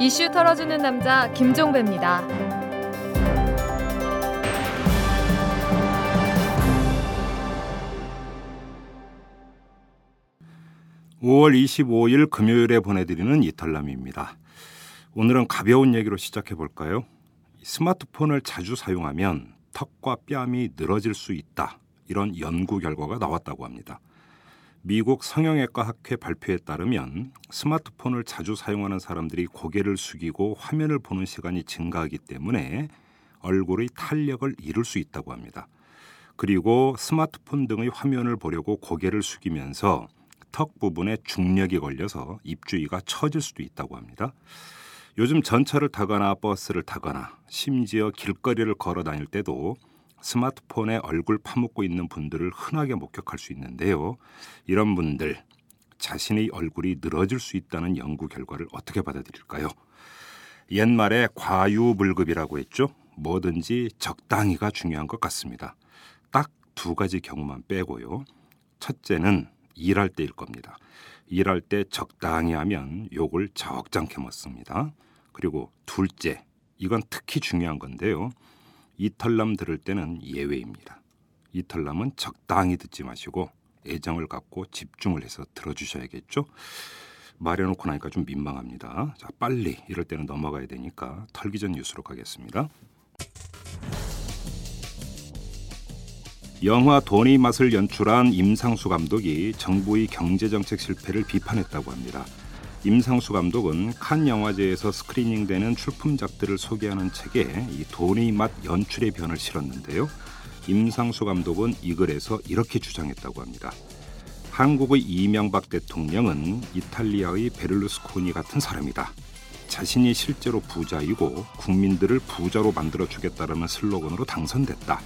이슈 털어주는 남자 김종배입니다. 5월 25일 금요일에 보내드리는 이탈남입니다. 오늘은 가벼운 얘기로 시작해 볼까요? 스마트폰을 자주 사용하면 턱과 뺨이 늘어질 수 있다. 이런 연구 결과가 나왔다고 합니다. 미국 성형외과 학회 발표에 따르면 스마트폰을 자주 사용하는 사람들이 고개를 숙이고 화면을 보는 시간이 증가하기 때문에 얼굴의 탄력을 잃을 수 있다고 합니다. 그리고 스마트폰 등의 화면을 보려고 고개를 숙이면서 턱 부분에 중력이 걸려서 입주위가 처질 수도 있다고 합니다. 요즘 전철을 타거나 버스를 타거나 심지어 길거리를 걸어 다닐 때도 스마트폰에 얼굴 파묻고 있는 분들을 흔하게 목격할 수 있는데요. 이런 분들 자신의 얼굴이 늘어질 수 있다는 연구 결과를 어떻게 받아들일까요? 옛말에 과유불급이라고 했죠. 뭐든지 적당히가 중요한 것 같습니다. 딱 두 가지 경우만 빼고요. 첫째는 일할 때일 겁니다. 일할 때 적당히 하면 욕을 적잖게 먹습니다. 그리고 둘째, 이건 특히 중요한 건데요. 이탈남 들을 때는 예외입니다. 이탈남은 적당히 듣지 마시고 애정을 갖고 집중을 해서 들어주셔야겠죠. 말해놓고 나니까 좀 민망합니다. 자, 빨리 이럴 때는 넘어가야 되니까 털기 전 뉴스로 가겠습니다. 영화 돈의 맛을 연출한 임상수 감독이 정부의 경제정책 실패를 비판했다고 합니다. 임상수 감독은 칸 영화제에서 스크리닝되는 출품작들을 소개하는 책에 이 돈의 맛 연출의 변을 실었는데요. 임상수 감독은 이 글에서 이렇게 주장했다고 합니다. 한국의 이명박 대통령은 이탈리아의 베를루스코니 같은 사람이다. 자신이 실제로 부자이고 국민들을 부자로 만들어 주겠다라는 슬로건으로 당선됐다.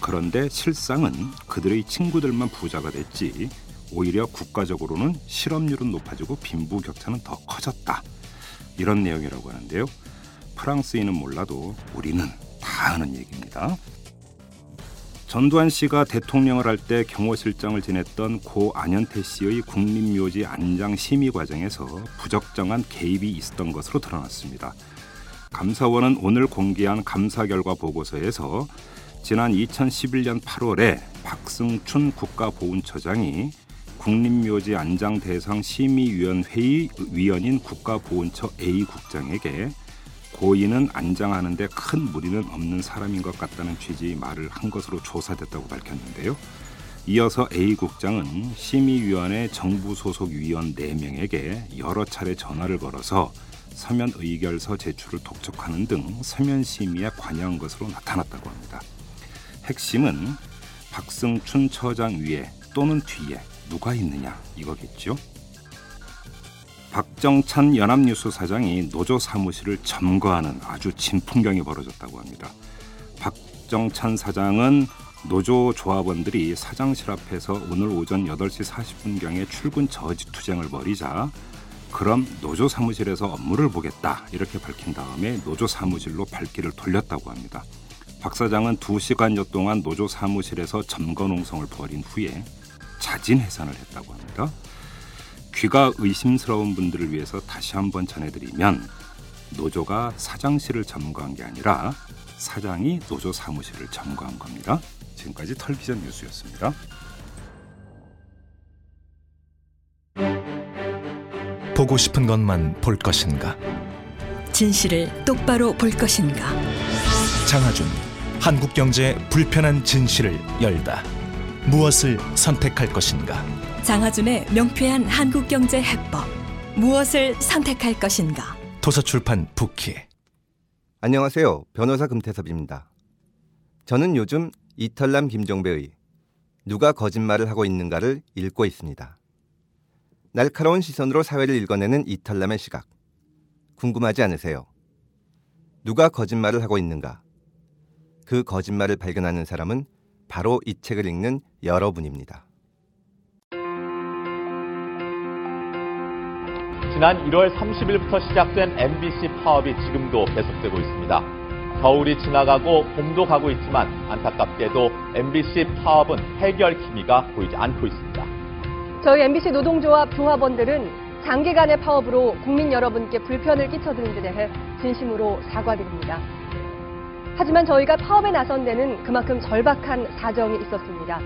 그런데 실상은 그들의 친구들만 부자가 됐지 오히려 국가적으로는 실업률은 높아지고 빈부격차는 더 커졌다. 이런 내용이라고 하는데요. 프랑스인은 몰라도 우리는 다 아는 얘기입니다. 전두환 씨가 대통령을 할 때 경호실장을 지냈던 고 안현태 씨의 국립묘지 안장 심의 과정에서 부적정한 개입이 있었던 것으로 드러났습니다. 감사원은 오늘 공개한 감사 결과 보고서에서 지난 2011년 8월에 박승춘 국가보훈처장이 국립묘지 안장 대상 심의위원회의 위원인 국가보훈처 A 국장에게 고인은 안장하는데 큰 무리는 없는 사람인 것 같다는 취지의 말을 한 것으로 조사됐다고 밝혔는데요. 이어서 A 국장은 심의위원회 정부 소속 위원 4명에게 여러 차례 전화를 걸어서 서면 의결서 제출을 독촉하는 등 서면 심의에 관여한 것으로 나타났다고 합니다. 핵심은 박승춘 처장 위에 또는 뒤에 누가 있느냐 이거겠죠. 박정찬 연합뉴스 사장이 노조 사무실을 점거하는 아주 진풍경이 벌어졌다고 합니다. 박정찬 사장은 노조 조합원들이 사장실 앞에서 오늘 오전 8시 40분경에 출근 저지 투쟁을 벌이자 그럼 노조 사무실에서 업무를 보겠다 이렇게 밝힌 다음에 노조 사무실로 발길을 돌렸다고 합니다. 박 사장은 2시간여 동안 노조 사무실에서 점거 농성을 벌인 후에 자진 해산을 했다고 합니다. 귀가 의심스러운 분들을 위해서 다시 한번 전해드리면 노조가 사장실을 점거한 게 아니라 사장이 노조 사무실을 점거한 겁니다. 지금까지 털비전 뉴스였습니다. 보고 싶은 것만 볼 것인가? 진실을 똑바로 볼 것인가? 장하준 한국 경제의 불편한 진실을 열다. 무엇을 선택할 것인가? 장하준의 명쾌한 한국 경제 해법. 무엇을 선택할 것인가? 도서출판 부키. 안녕하세요. 변호사 금태섭입니다. 저는 요즘 이털남 김종배의 누가 거짓말을 하고 있는가를 읽고 있습니다. 날카로운 시선으로 사회를 읽어내는 이털남의 시각. 궁금하지 않으세요? 누가 거짓말을 하고 있는가? 그 거짓말을 발견하는 사람은 바로 이 책을 읽는 여러분입니다. 지난 1월 30일부터 시작된 MBC 파업이 지금도 계속되고 있습니다. 겨울이 지나가고 봄도 가고 있지만 안타깝게도 MBC 파업은 해결 기미가 보이지 않고 있습니다. 저희 MBC 노동조합 조합원들은 장기간의 파업으로 국민 여러분께 불편을 끼쳐드린 데 대해 진심으로 사과드립니다. 하지만 저희가 파업에 나선 데는 그만큼 절박한 사정이 있었습니다.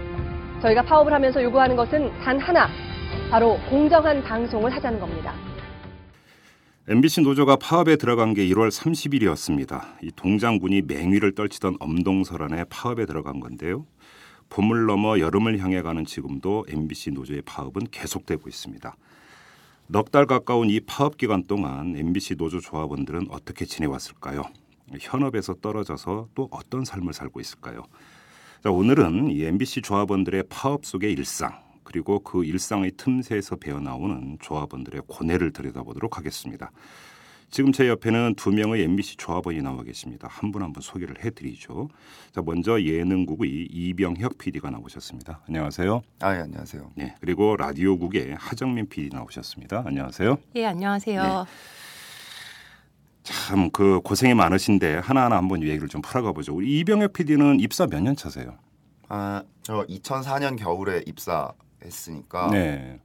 저희가 파업을 하면서 요구하는 것은 단 하나, 바로 공정한 방송을 하자는 겁니다. MBC 노조가 파업에 들어간 게 1월 30일이었습니다. 이 동장군이 맹위를 떨치던 엄동설안에 파업에 들어간 건데요. 봄을 넘어 여름을 향해 가는 지금도 MBC 노조의 파업은 계속되고 있습니다. 넉 달 가까운 이 파업 기간 동안 MBC 노조 조합원들은 어떻게 지내왔을까요? 현업에서 떨어져서 또 어떤 삶을 살고 있을까요? 자, 오늘은 이 MBC 조합원들의 파업 속의 일상 그리고 그 일상의 틈새에서 배어 나오는 조합원들의 고뇌를 들여다보도록 하겠습니다. 지금 제 옆에는 두 명의 MBC 조합원이 나와 계십니다. 한 분 한분 소개를 해드리죠. 자, 먼저 예능국의 이병혁 PD가 나오셨습니다. 안녕하세요. 아, 예, 안녕하세요. 네, 그리고 라디오국의 하정민 PD 나오셨습니다. 안녕하세요. 예, 안녕하세요. 네. 참 그 고생이 많으신데 하나하나 한번 얘기를 좀 풀어가 보죠. 우리 이병혁 PD는 입사 몇 년 차세요? 아, 저 2004년 겨울에 입사했으니까 네,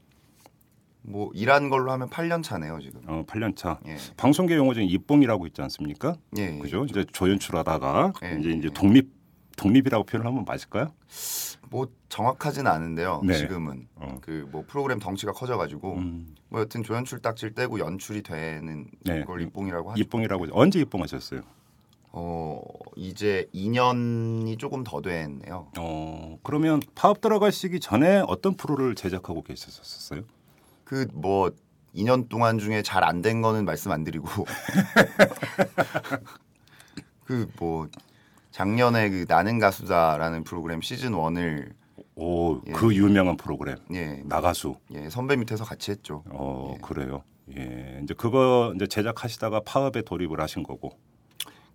뭐 일한 걸로 하면 8년 차네요, 지금. 어, 8년 차. 예. 방송계 용어 중에 입봉이라고 있지 않습니까? 예. 예. 그죠? 이제 조연출하다가 예, 이제 이제 예. 독립 독립이라고 표현하면 맞을까요? 뭐 정확하지는 않은데요. 네. 지금은 어. 그뭐 프로그램 덩치가 커져 가지고 음, 뭐 여튼 조연출 딱질 떼고 연출이 되는 네. 걸 입봉이라고 하죠. 입봉이라고 언제 입봉하셨어요? 어, 이제 2년이 조금 더 됐네요. 어, 그러면 파업 들어가시기 전에 어떤 프로를 제작하고 계셨었어요? 그뭐 2년 동안 중에 잘 안 된 거는 말씀 안 드리고 그 뭐 작년에 그 나는 가수다라는 프로그램 시즌 1을 오, 예. 그 유명한 프로그램 예, 나가수. 예, 선배 밑에서 같이 했죠. 어, 예. 그래요. 예, 이제 그거 이제 제작하시다가 파업에 돌입을 하신 거고.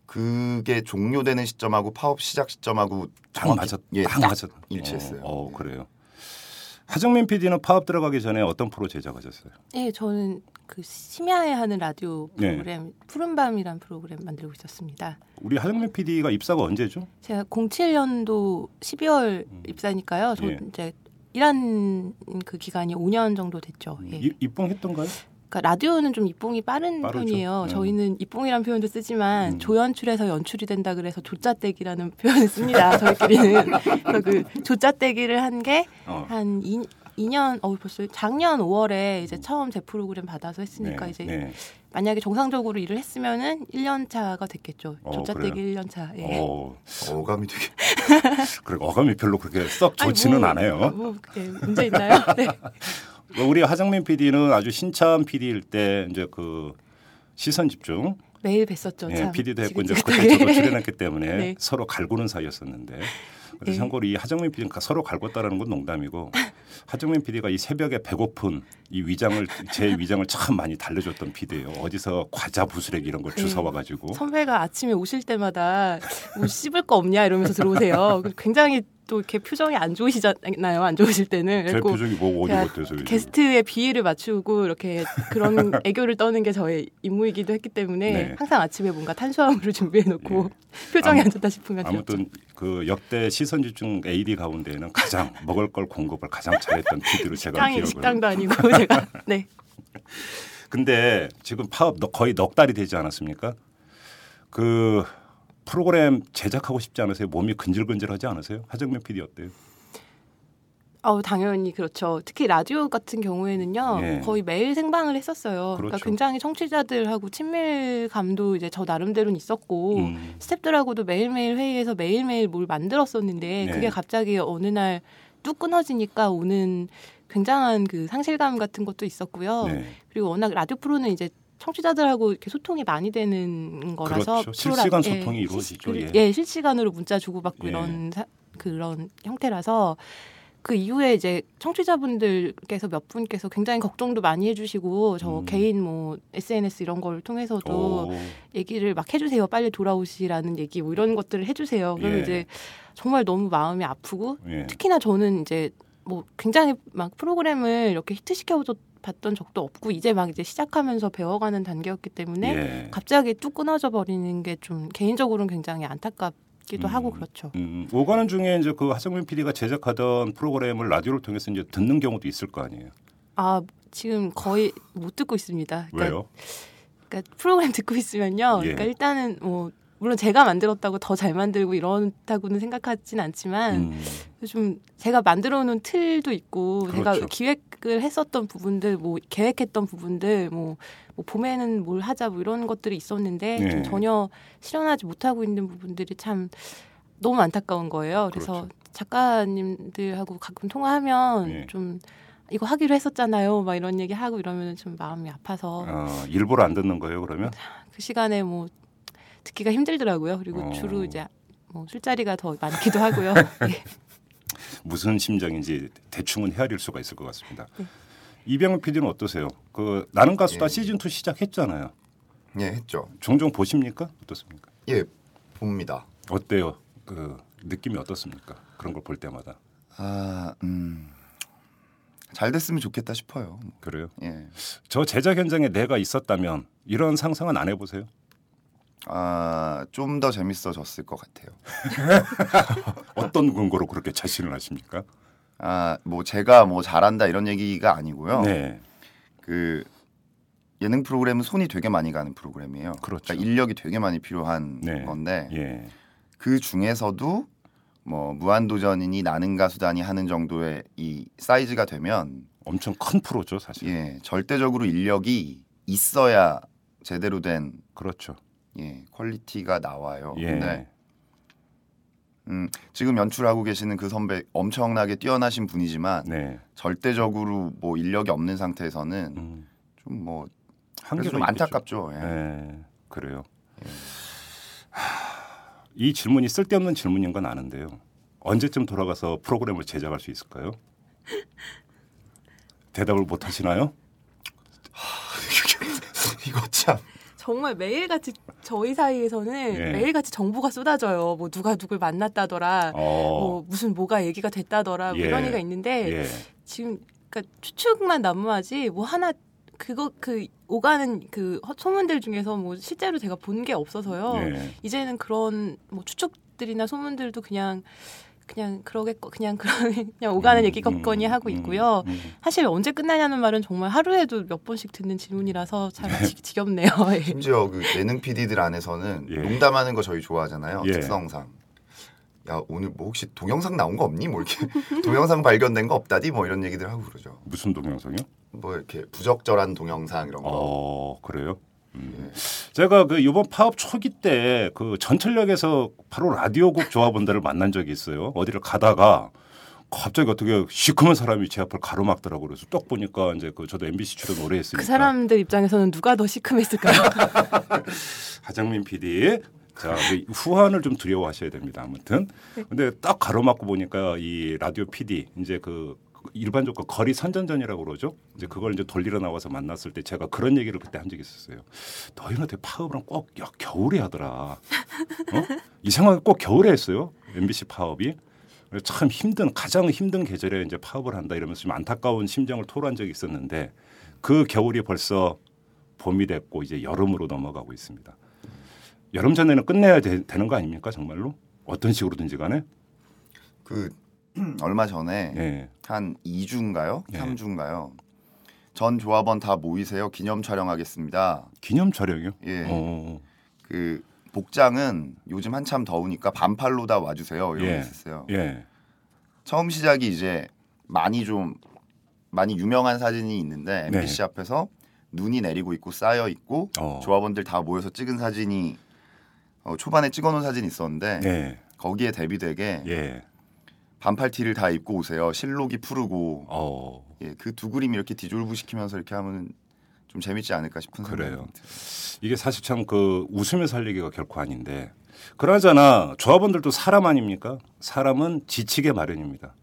그게 종료되는 시점하고 파업 시작 시점하고 딱 맞았, 예, 딱딱 맞았. 일치했어요. 어, 어, 예. 그래요. 하정민 PD는 파업 들어가기 전에 어떤 프로 제작하셨어요? 예, 저는 그 심야에 하는 라디오 네. 프로그램 푸른밤이란 프로그램 만들고 있었습니다. 우리 하정민 PD가 입사가 언제죠? 제가 07년도 12월 음. 입사니까요. 저 예. 이제 일한 그 기간이 5년 정도 됐죠. 예. 입- 입봉했던가요? 그러니까 라디오는 좀 입봉이 빠른 빠르죠. 편이에요. 네. 저희는 입봉이라는 표현도 쓰지만 음. 조연출에서 연출이 된다 그래서 조짜떼기라는 표현을 씁니다. 저희끼리는 그래서 그 조짜떼기를 한게 어. 한 2, 년 어 벌써 작년 5월에 이제 처음 제 프로그램 받아서 했으니까 네, 이제 네. 만약에 정상적으로 일을 했으면은 1년 차가 됐겠죠. 어, 조짜떼기 그래요? 1년 차. 예. 어, 어감이 되게 그래 어감이 별로 그렇게 썩 아니, 좋지는 뭐, 않아요. 뭐 네, 문제 있나요? 네. 우리 하정민 PD는 아주 신참 PD일 때 이제 그 시선 집중 매일 뵀었죠. 예, 참. PD도 했고 이제. 그때 저도 출연했기 때문에 네. 서로 갈구는 사이였었는데 그래서 네. 참고로 이 하정민 PD는 서로 갈궜다라는 건 농담이고 하정민 PD가 이 새벽에 배고픈 이 위장을 제 위장을 참 많이 달래줬던 PD예요. 어디서 과자 부스레기 이런 걸 네. 주워 와가지고 선배가 아침에 오실 때마다 뭐 씹을 거 없냐 이러면서 들어오세요. 굉장히 또 이렇게 표정이 안 좋으시잖아요. 안 좋으실 때는. 제 표정이 뭐 어디 요즘. 게스트의 비위를 맞추고 이렇게 그런 애교를 떠는 게 저의 임무이기도 했기 때문에 네. 항상 아침에 뭔가 탄수화물을 준비해 놓고 표정이 아무- 안 좋다 싶으면 아무튼 그 역대 시선 집중 AD 가운데는 가장 먹을 걸 공급을 가장 잘했던 PD로 제가 기억을. 식당도 아니고 제가 네. 근데 지금 파업 너- 거의 넉 달이 되지 않았습니까? 그 프로그램 제작하고 싶지 않으세요? 몸이 근질근질하지 않으세요? 하정민 PD 어때요? 어 당연히 그렇죠. 특히 라디오 같은 경우에는요 예. 거의 매일 생방을 했었어요. 그러니까 그렇죠. 굉장히 청취자들하고 친밀감도 이제 저 나름대로는 있었고 음. 스탭들하고도 매일매일 회의해서 매일매일 뭘 만들었었는데 네. 그게 갑자기 어느 날 뚝 끊어지니까 오는 굉장한 그 상실감 같은 것도 있었고요. 네. 그리고 워낙 라디오 프로는 이제 청취자들하고 이렇게 소통이 많이 되는 거라서 그렇죠. 실시간 프로라- 예, 소통이 이루어지죠. 실- 예. 예, 실시간으로 문자 주고받고 예. 이런 사- 그런 형태라서 그 이후에 이제 청취자분들께서 몇 분께서 굉장히 걱정도 많이 해주시고 저 음. 개인 뭐 SNS 이런 걸 통해서도 오, 얘기를 막 해주세요. 빨리 돌아오시라는 얘기 뭐 이런 것들을 해주세요. 그러면 예. 이제 정말 너무 마음이 아프고 예. 특히나 저는 이제 뭐 굉장히 막 프로그램을 이렇게 히트시켜 봤던 적도 없고 이제 막 이제 시작하면서 배워가는 단계였기 때문에 예. 갑자기 뚝 끊어져 버리는 게 좀 개인적으로는 굉장히 안타깝 기도 음. 하고 그렇죠. 음, 오가는 중에 이제 그 하정민 PD가 제작하던 프로그램을 라디오를 통해서 이제 듣는 경우도 있을 거 아니에요. 아 지금 거의 못 듣고 있습니다. 그러니까, 왜요? 그러니까 프로그램 듣고 있으면요. 예. 그러니까 일단은 뭐 물론 제가 만들었다고 더 잘 만들고 이런다고는 생각하진 않지만 음, 좀 제가 만들어 놓은 틀도 있고 제가 그렇죠. 기획을 했었던 부분들 뭐 계획했던 부분들 뭐, 뭐 봄에는 뭘 하자 뭐 이런 것들이 있었는데 네. 좀 전혀 실현하지 못하고 있는 부분들이 참 너무 안타까운 거예요. 그래서 그렇죠. 작가님들하고 가끔 통화하면 네. 좀 이거 하기로 했었잖아요. 막 이런 얘기 하고 이러면 좀 마음이 아파서 어, 일부러 안 듣는 거예요 그러면? 그 시간에 뭐 듣기가 힘들더라고요. 그리고 어. 주로 이제 뭐 술자리가 더 많기도 하고요. 예. 무슨 심정인지 대충은 헤아릴 수가 있을 것 같습니다. 네. 이병헌 PD는 어떠세요? 그 나는 가수다 예. 시즌 2 시작했잖아요. 예, 했죠. 종종 보십니까? 어떻습니까? 예, 봅니다. 어때요? 그 느낌이 어떻습니까? 그런 걸 볼 때마다 아, 음. 잘 됐으면 좋겠다 싶어요. 그래요? 예. 저 제작 현장에 내가 있었다면 이런 상상은 안 해보세요? 아, 좀 더 재밌어졌을 것 같아요. 어떤 근거로 그렇게 자신을 하십니까? 아, 뭐 제가 뭐 잘한다 이런 얘기가 아니고요. 네, 그 예능 프로그램은 손이 되게 많이 가는 프로그램이에요. 그렇죠. 그러니까 인력이 되게 많이 필요한 네. 건데 예, 그 중에서도 뭐 무한도전이니 나는 가수다니 하는 정도의 이 사이즈가 되면 엄청 큰 프로죠, 사실. 예 절대적으로 인력이 있어야 제대로 된 그렇죠. 예, quality가 나와요. 예, 근데 음, 지금 연출하고 계시는 그 선배 엄청나게 뛰어나신 분이지만 네, 절대적으로 뭐 인력이 없는 상태에서는 음, 좀뭐 한계가 좀. 안타깝죠. 예. 네, 그래요. 하, 이 질문이 쓸데없는 질문인 건 아는데요. 언제쯤 돌아가서 프로그램을 제작할 수 있을까요? 대답을 못 하시나요? 이거 참 정말 매일같이 저희 사이에서는 예. 매일같이 정보가 쏟아져요. 뭐 누가 누굴 만났다더라. 어, 뭐 무슨 뭐가 얘기가 됐다더라. 뭐 예. 이런 얘기가 있는데 예, 지금 그러니까 추측만 난무하지 뭐 하나 그거 그 오가는 그 허- 소문들 중에서 뭐 실제로 제가 본 게 없어서요. 예. 이제는 그런 뭐 추측들이나 소문들도 그냥 그냥 그러겠거 그냥 그런 그냥 오가는 음, 얘기겠거니 음, 하고 음, 있고요. 음. 사실 언제 끝나냐는 말은 정말 하루에도 몇 번씩 듣는 질문이라서 참 지, 지겹네요. 예. 심지어 그 예능 PD들 안에서는 예. 농담하는 거 저희 좋아하잖아요. 예. 특성상. 야 오늘 뭐 혹시 동영상 나온 거 없니? 뭐 이렇게 동영상 발견된 거 없다디 뭐 이런 얘기들 하고 그러죠. 무슨 동영상이요? 뭐 이렇게 부적절한 동영상 이런 거. 어, 그래요? 음. 예. 제가 그 이번 파업 초기 때 그 전철역에서 바로 라디오국 조합원들을 만난 적이 있어요. 어디를 가다가 갑자기 어떻게 시커먼 사람이 제 앞을 가로막더라고 그래서 딱 보니까 이제 그 저도 MBC 출연 오래 했으니까 그 사람들 입장에서는 누가 더 시큼했을까요? 하정민 PD 자그 후한을 좀 두려워하셔야 됩니다. 아무튼 근데 딱 가로막고 보니까 이 라디오 PD 이제 그 일반적으로 거리 선전전이라고 그러죠. 이제 그걸 이제 돌리러 나와서 만났을 때 제가 그런 얘기를 그때 한 적이 있었어요. 어떻게 파업을 꼭 야, 겨울에 하더라. 어? 이 상황이 꼭 겨울에 했어요. MBC 파업이. 참 힘든 가장 힘든 계절에 이제 파업을 한다 이러면서 좀 안타까운 심정을 토로한 적이 있었는데 그 겨울이 벌써 봄이 됐고 이제 여름으로 넘어가고 있습니다. 여름 전에는 끝내야 되, 는거 아닙니까 정말로 어떤 식으로든지 간에 그 얼마 전에 예. 한 2주인가요? 예. 3주인가요? 전 조합원 다 모이세요. 기념 촬영하겠습니다. 기념 촬영이요? 예. 어, 그 복장은 요즘 한참 더우니까 반팔로 다 와주세요. 이런 예. 게 있었어요. 예. 처음 시작이 이제 많이 좀 많이 유명한 사진이 있는데 네. MBC 앞에서 눈이 내리고 있고 쌓여 있고 어. 조합원들 다 모여서 찍은 사진이 어, 초반에 찍어놓은 사진이 있었는데 예. 거기에 대비되게 예. 반팔 티를 다 입고 오세요. 실록이 푸르고 어. 예, 그 두 그림 이렇게 디졸브 시키면서 이렇게 하면 좀 재밌지 않을까 싶은 그래요. 이게 사실 참 그 웃으며 살리기가 결코 아닌데 그러잖아 조합원들도 사람 아닙니까? 사람은 지치게 마련입니다.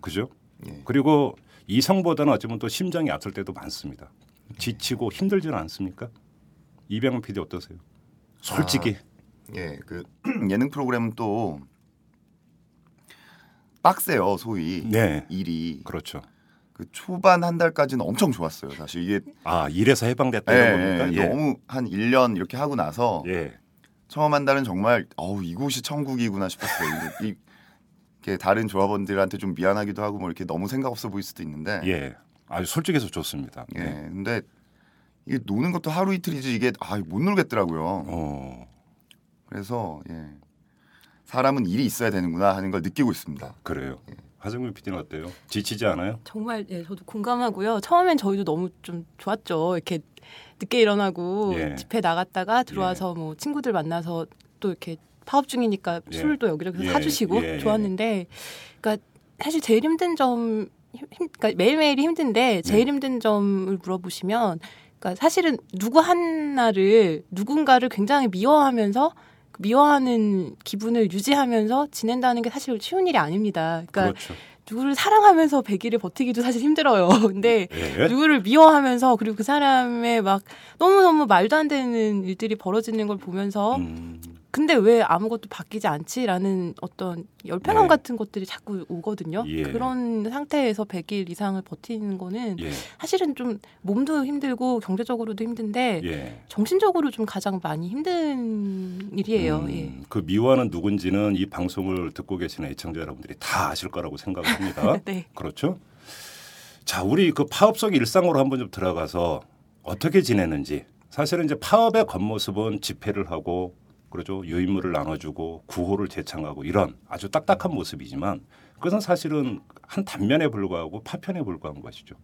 그죠? 예. 그리고 이성보다는 어쩌면 또 심장이 앞설 때도 많습니다. 지치고 힘들지는 않습니까? 이병헌 PD 어떠세요? 솔직히 예, 그 예능 프로그램은 또 빡세요, 소위 네 일이. 그렇죠. 그 초반 한 달까지는 엄청 좋았어요. 사실 이게 아 일에서 해방됐다 예, 이런 겁니까? 예, 너무 한 1년 이렇게 하고 나서 예. 처음 한 달은 정말 어우 이곳이 천국이구나 싶었어요. 이게 이- 이렇게 다른 조합원들한테 좀 미안하기도 하고 뭐 이렇게 너무 생각 없어 보일 수도 있는데 예. 아주 솔직해서 좋습니다. 예. 네. 근데 이게 노는 것도 하루 이틀이지 이게 아, 못 놀겠더라고요. 어, 그래서 예. 사람은 일이 있어야 되는구나 하는 걸 느끼고 있습니다. 그래요. 하정민 PD는 어때요? 지치지 않아요? 정말 예, 저도 공감하고요. 처음엔 저희도 너무 좀 좋았죠. 이렇게 늦게 일어나고 예. 집회 나갔다가 들어와서 뭐 친구들 만나서 또 이렇게 파업 중이니까 예. 술도 여기저기서 예, 사주시고 예, 예. 좋았는데, 그러니까 사실 제일 힘든 점, 힘, 그러니까 매일매일이 힘든데 제일 네. 힘든 점을 물어보시면, 그러니까 사실은 누구 하나를 누군가를 굉장히 미워하면서 그 미워하는 기분을 유지하면서 지낸다는 게 사실 쉬운 일이 아닙니다. 그러니까 그렇죠. 누구를 사랑하면서 100일을 버티기도 사실 힘들어요. 근데 예. 누구를 미워하면서 그리고 그 사람의 막 너무너무 말도 안 되는 일들이 벌어지는 걸 보면서 음, 근데 왜 아무것도 바뀌지 않지라는 어떤 열패감 네. 같은 것들이 자꾸 오거든요. 예. 그런 상태에서 100일 이상을 버티는 거는 예. 사실은 좀 몸도 힘들고 경제적으로도 힘든데 예. 정신적으로 좀 가장 많이 힘든 일이에요. 음, 예. 그 미화는 누군지는 이 방송을 듣고 계시는 애청자 여러분들이 다 아실 거라고 생각합니다. 네. 그렇죠? 자, 우리 그 파업 속 일상으로 한번 좀 들어가서 어떻게 지내는지. 사실은 이제 파업의 겉모습은 집회를 하고 그러죠. 유인물을 나눠주고 구호를 제창하고 이런 아주 딱딱한 모습이지만 그것은 사실은 한 단면에 불과하고 파편에 불과한 것이죠.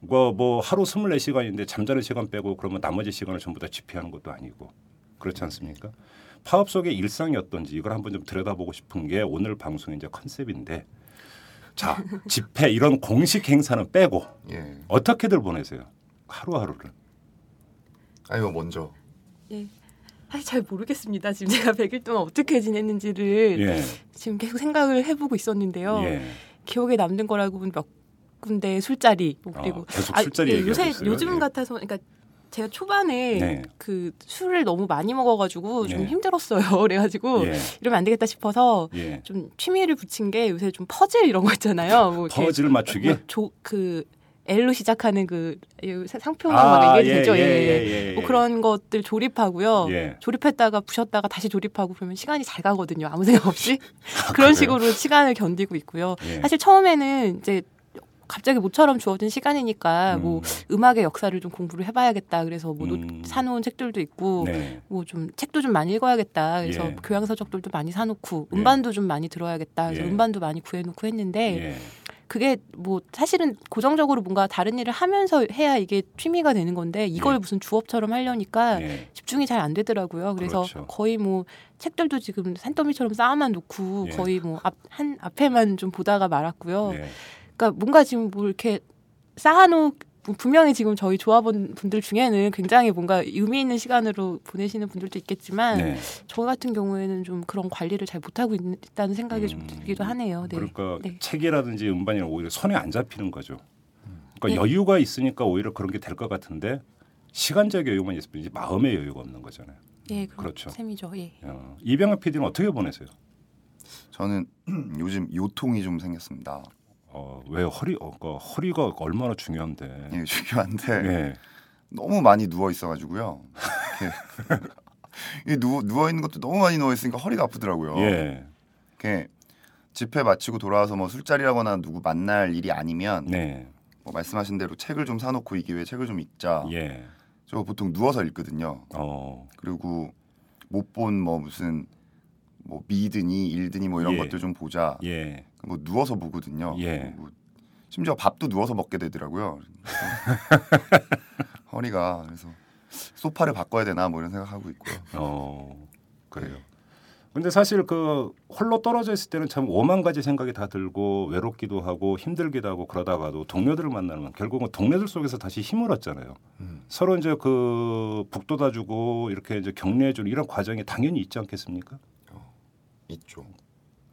뭐, 뭐 하루 24시간인데 잠자는 시간 빼고 그러면 나머지 시간을 전부 다 집회하는 것도 아니고 그렇지 않습니까? 파업 속의 일상이 어떤지 이걸 한번 좀 들여다보고 싶은 게 오늘 방송의 이제 컨셉인데 자 집회 이런 공식 행사는 빼고 예. 어떻게들 보내세요? 하루하루를. 아이고 먼저 예. 사실 잘 모르겠습니다. 지금 제가 100일 동안 어떻게 지냈는지를 예. 지금 계속 생각을 해보고 있었는데요. 예. 기억에 남는 거라고는 몇 군데 술자리 뭐 그리고 어, 계속 술자리 예, 얘기하고 요새 있어요? 요즘 예. 같아서 그러니까 제가 초반에 네. 그 술을 너무 많이 먹어가지고 좀 예. 힘들었어요. 그래가지고 예. 이러면 안 되겠다 싶어서 예. 좀 취미를 붙인 게 요새 좀 퍼즐 이런 거 있잖아요. 뭐 이렇게 퍼즐 맞추기? 뭐 조, 그 L로 시작하는 그 상표로 아, 막 얘기해도 예, 되죠. 예, 예, 예, 예. 예, 뭐 예. 그런 것들 조립하고요. 예. 조립했다가 부셨다가 다시 조립하고 그러면 시간이 잘 가거든요. 아무 생각 없이 아, 그런 식으로 시간을 견디고 있고요. 예. 사실 처음에는 이제 갑자기 모처럼 주어진 시간이니까 음. 뭐 음악의 역사를 좀 공부를 해봐야겠다. 그래서 뭐 노- 음. 사놓은 책들도 있고 네. 뭐좀 책도 좀 많이 읽어야겠다. 그래서 예. 교양 서적들도 많이 사놓고 예. 음반도 좀 많이 들어야겠다. 그래서 예. 음반도 많이 구해놓고 했는데 예. 그게 뭐 사실은 고정적으로 뭔가 다른 일을 하면서 해야 이게 취미가 되는 건데 이걸 예. 무슨 주업처럼 하려니까 예. 집중이 잘 안 되더라고요. 그래서 그렇죠. 거의 뭐 책들도 지금 산더미처럼 쌓아만 놓고 예. 거의 뭐 앞 한 앞에만 좀 보다가 말았고요. 예. 그러니까 뭔가 지금 뭐 이렇게 쌓아놓 분명히 지금 저희 조합원 분들 중에는 굉장히 뭔가 의미 있는 시간으로 보내시는 분들도 있겠지만 네. 저 같은 경우에는 좀 그런 관리를 잘 못하고 있다는 생각이 좀 음. 들기도 하네요. 네. 그러니까 네. 책이라든지 음반이랑 오히려 손에 안 잡히는 거죠. 그러니까 네. 여유가 있으니까 오히려 그런 게 될 것 같은데 시간적 여유만 있을 뿐이지 마음의 여유가 없는 거잖아요. 예, 그렇죠. 셈이죠. 예. 어, 이병헌 PD는 어떻게 보내세요? 저는 요즘 요통이 좀 생겼습니다. 어, 왜 허리 어, 그 허리가 얼마나 중요한데. 예, 중요한데 예. 너무 많이 누워 있어 가지고요. 이렇게 이 누워 누워 있는 것도 너무 많이 누워 있으니까 허리가 아프더라고요. 예. 이렇게 집회 마치고 돌아와서 뭐 술자리라거나 누구 만날 일이 아니면 네. 뭐 말씀하신 대로 책을 좀 사놓고 이 기회에 책을 좀 읽자. 예. 저 보통 누워서 읽거든요. 어. 그리고 못 본 뭐 무슨 뭐 미드니 일드니 뭐 이런 예. 것들 좀 보자. 예. 뭐 누워서 보거든요. 예. 뭐 심지어 밥도 누워서 먹게 되더라고요. 허리가 그래서 소파를 바꿔야 되나 뭐 이런 생각하고 있고요. 어. 그래요. 근데 사실 그 홀로 떨어져 있을 때는 참 오만 가지 생각이 다 들고 외롭기도 하고 힘들기도 하고 그러다가도 동료들을 만나면 결국은 동료들 속에서 다시 힘을 얻잖아요. 음. 서로 이제 그 북돋아주고 이렇게 이제 격려해주는 이런 과정이 당연히 있지 않겠습니까? 있죠.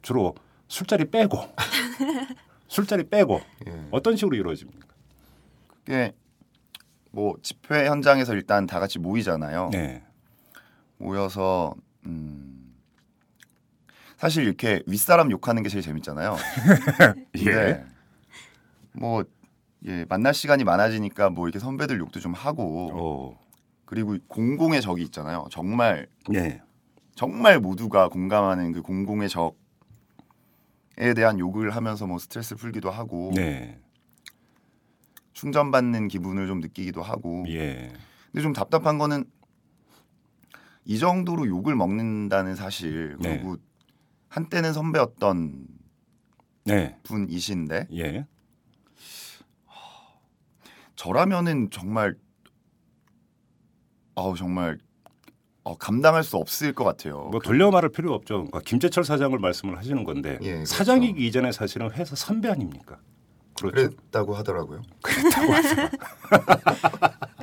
주로 술자리 빼고 술자리 빼고 예. 어떤 식으로 이루어집니까? 그게 뭐 집회 현장에서 일단 다 같이 모이잖아요. 네. 모여서 음 사실 이렇게 윗사람 욕하는 게 제일 재밌잖아요. 예. 뭐 예, 만날 시간이 많아지니까 뭐 이렇게 선배들 욕도 좀 하고 어. 그리고 공공의 적이 있잖아요. 정말 네. 정말 모두가 공감하는 그 공공의 적에 대한 욕을 하면서 뭐 스트레스 풀기도 하고 네. 충전받는 기분을 좀 느끼기도 하고. 예. 근데 좀 답답한 거는 이 정도로 욕을 먹는다는 사실 네. 그리고 한때는 선배였던 네. 분이신데 예. 저라면은 정말 아우 정말 어, 감당할 수 없을 것 같아요. 뭐 돌려 말할 필요 없죠. 그러니까 김재철 사장을 말씀을 하시는 건데 예, 그렇죠. 사장이기 이전에 사실은 회사 선배 아닙니까? 그렇죠. 그랬다고 하더라고요. 그랬다고 하세요.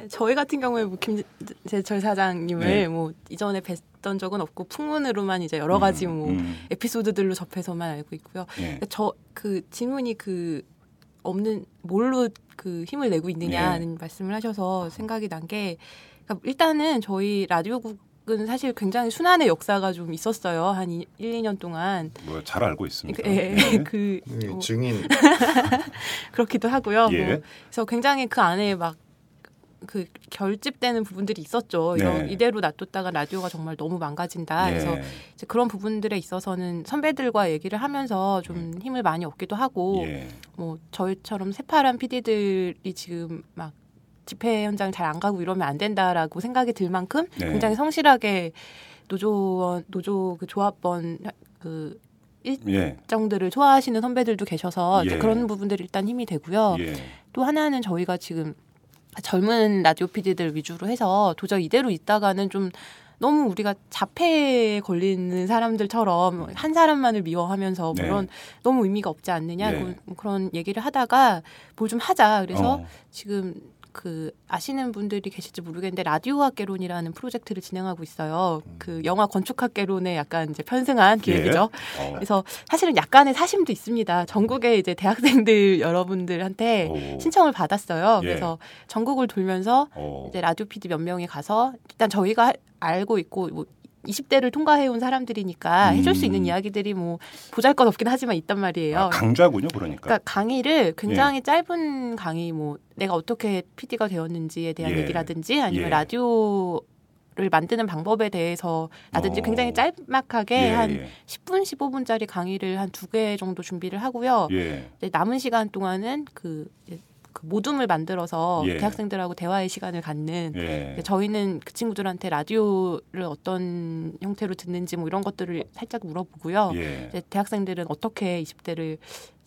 저희 같은 경우에 뭐 김재철 사장님을 네. 뭐 이전에 뵀던 적은 없고 풍문으로만 이제 여러 가지 음, 뭐 음. 에피소드들로 접해서만 알고 있고요. 예. 저그 질문이 그 없는 뭘로 그 힘을 내고 있느냐는 예. 말씀을 하셔서 생각이 난게 그러니까 일단은 저희 라디오국 은 사실 굉장히 순환의 역사가 좀 있었어요. 한 1, 2년 동안. 뭐 잘 알고 있습니다. 그, 예, 예. 그뭐 증인 그렇기도 하고요. 예. 뭐 그래서 굉장히 그 안에 막그 결집되는 부분들이 있었죠. 이런 네. 이대로 놔뒀다가 라디오가 정말 너무 망가진다. 그래서 예. 이제 그런 부분들에 있어서는 선배들과 얘기를 하면서 좀 힘을 많이 얻기도 하고 예. 뭐 저희처럼 새파란 PD들이 지금 막 집회 현장 잘 안 가고 이러면 안 된다라고 생각이 들 만큼 네. 굉장히 성실하게 노조원 노조 그 조합원 그 예. 일정들을 좋아하시는 선배들도 계셔서 예. 그런 부분들이 일단 힘이 되고요. 예. 또 하나는 저희가 지금 젊은 라디오 PD들 위주로 해서 도저히 이대로 있다가는 좀 너무 우리가 자폐에 걸리는 사람들처럼 한 사람만을 미워하면서 네. 물론 너무 의미가 없지 않느냐 예. 뭐 그런 얘기를 하다가 뭘 좀 하자 그래서 어. 지금 그 아시는 분들이 계실지 모르겠는데 라디오 학개론이라는 프로젝트를 진행하고 있어요. 그 영화 건축학개론에 약간 이제 편승한 기획이죠. 예. 어. 그래서 사실은 약간의 사심도 있습니다. 전국의 이제 대학생들 여러분들한테 오. 신청을 받았어요. 예. 그래서 전국을 돌면서 어. 이제 라디오 PD 몇 명이 가서 일단 저희가 하- 알고 있고 뭐 20대를 통과해온 사람들이니까 음. 해줄 수 있는 이야기들이 뭐 보잘 것 없긴 하지만 있단 말이에요. 아, 강좌군요, 그러니까. 그러니까 강의를 굉장히 짧은 강의 뭐 내가 어떻게 PD가 되었는지에 대한 예. 얘기라든지 아니면 예. 라디오 를 만드는 방법에 대해서라든지 어. 굉장히 짤막하게 예, 한 예. 10분, 15분짜리 강의를 한 두 개 정도 준비를 하고요. 예. 이제 남은 시간 동안은 그, 그 모둠을 만들어서 예. 대학생들하고 대화의 시간을 갖는 예. 저희는 그 친구들한테 라디오를 어떤 형태로 듣는지 뭐 이런 것들을 살짝 물어보고요. 예. 이제 대학생들은 어떻게 20대를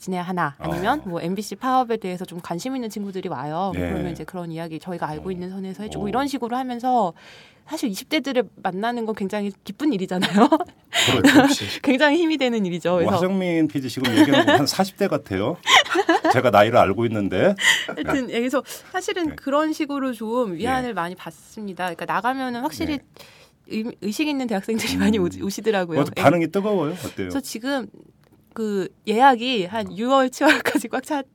지내야 하나 아니면 어. 뭐 MBC 파업에 대해서 좀 관심 있는 친구들이 와요. 예. 그러면 이제 그런 이야기 저희가 알고 어. 있는 선에서 해주고 어. 이런 식으로 하면서 사실 20대들을 만나는 건 굉장히 기쁜 일이잖아요. 그렇죠. 굉장히 힘이 되는 일이죠. 뭐 그래서 화정민 PD 지금 얘기하는 거한 40대 같아요. 제가 나이를 알고 있는데. 하여튼 여기서 사실은 네. 그런 식으로 좀 위안을 많이 받습니다. 그러니까 나가면은 확실히 의, 의식 있는 대학생들이 많이 오, 오시더라고요. 뭐 반응이 뜨거워요. 어때요? 그래서 지금 그 예약이 한 6월, 7월까지 꽉 찼다고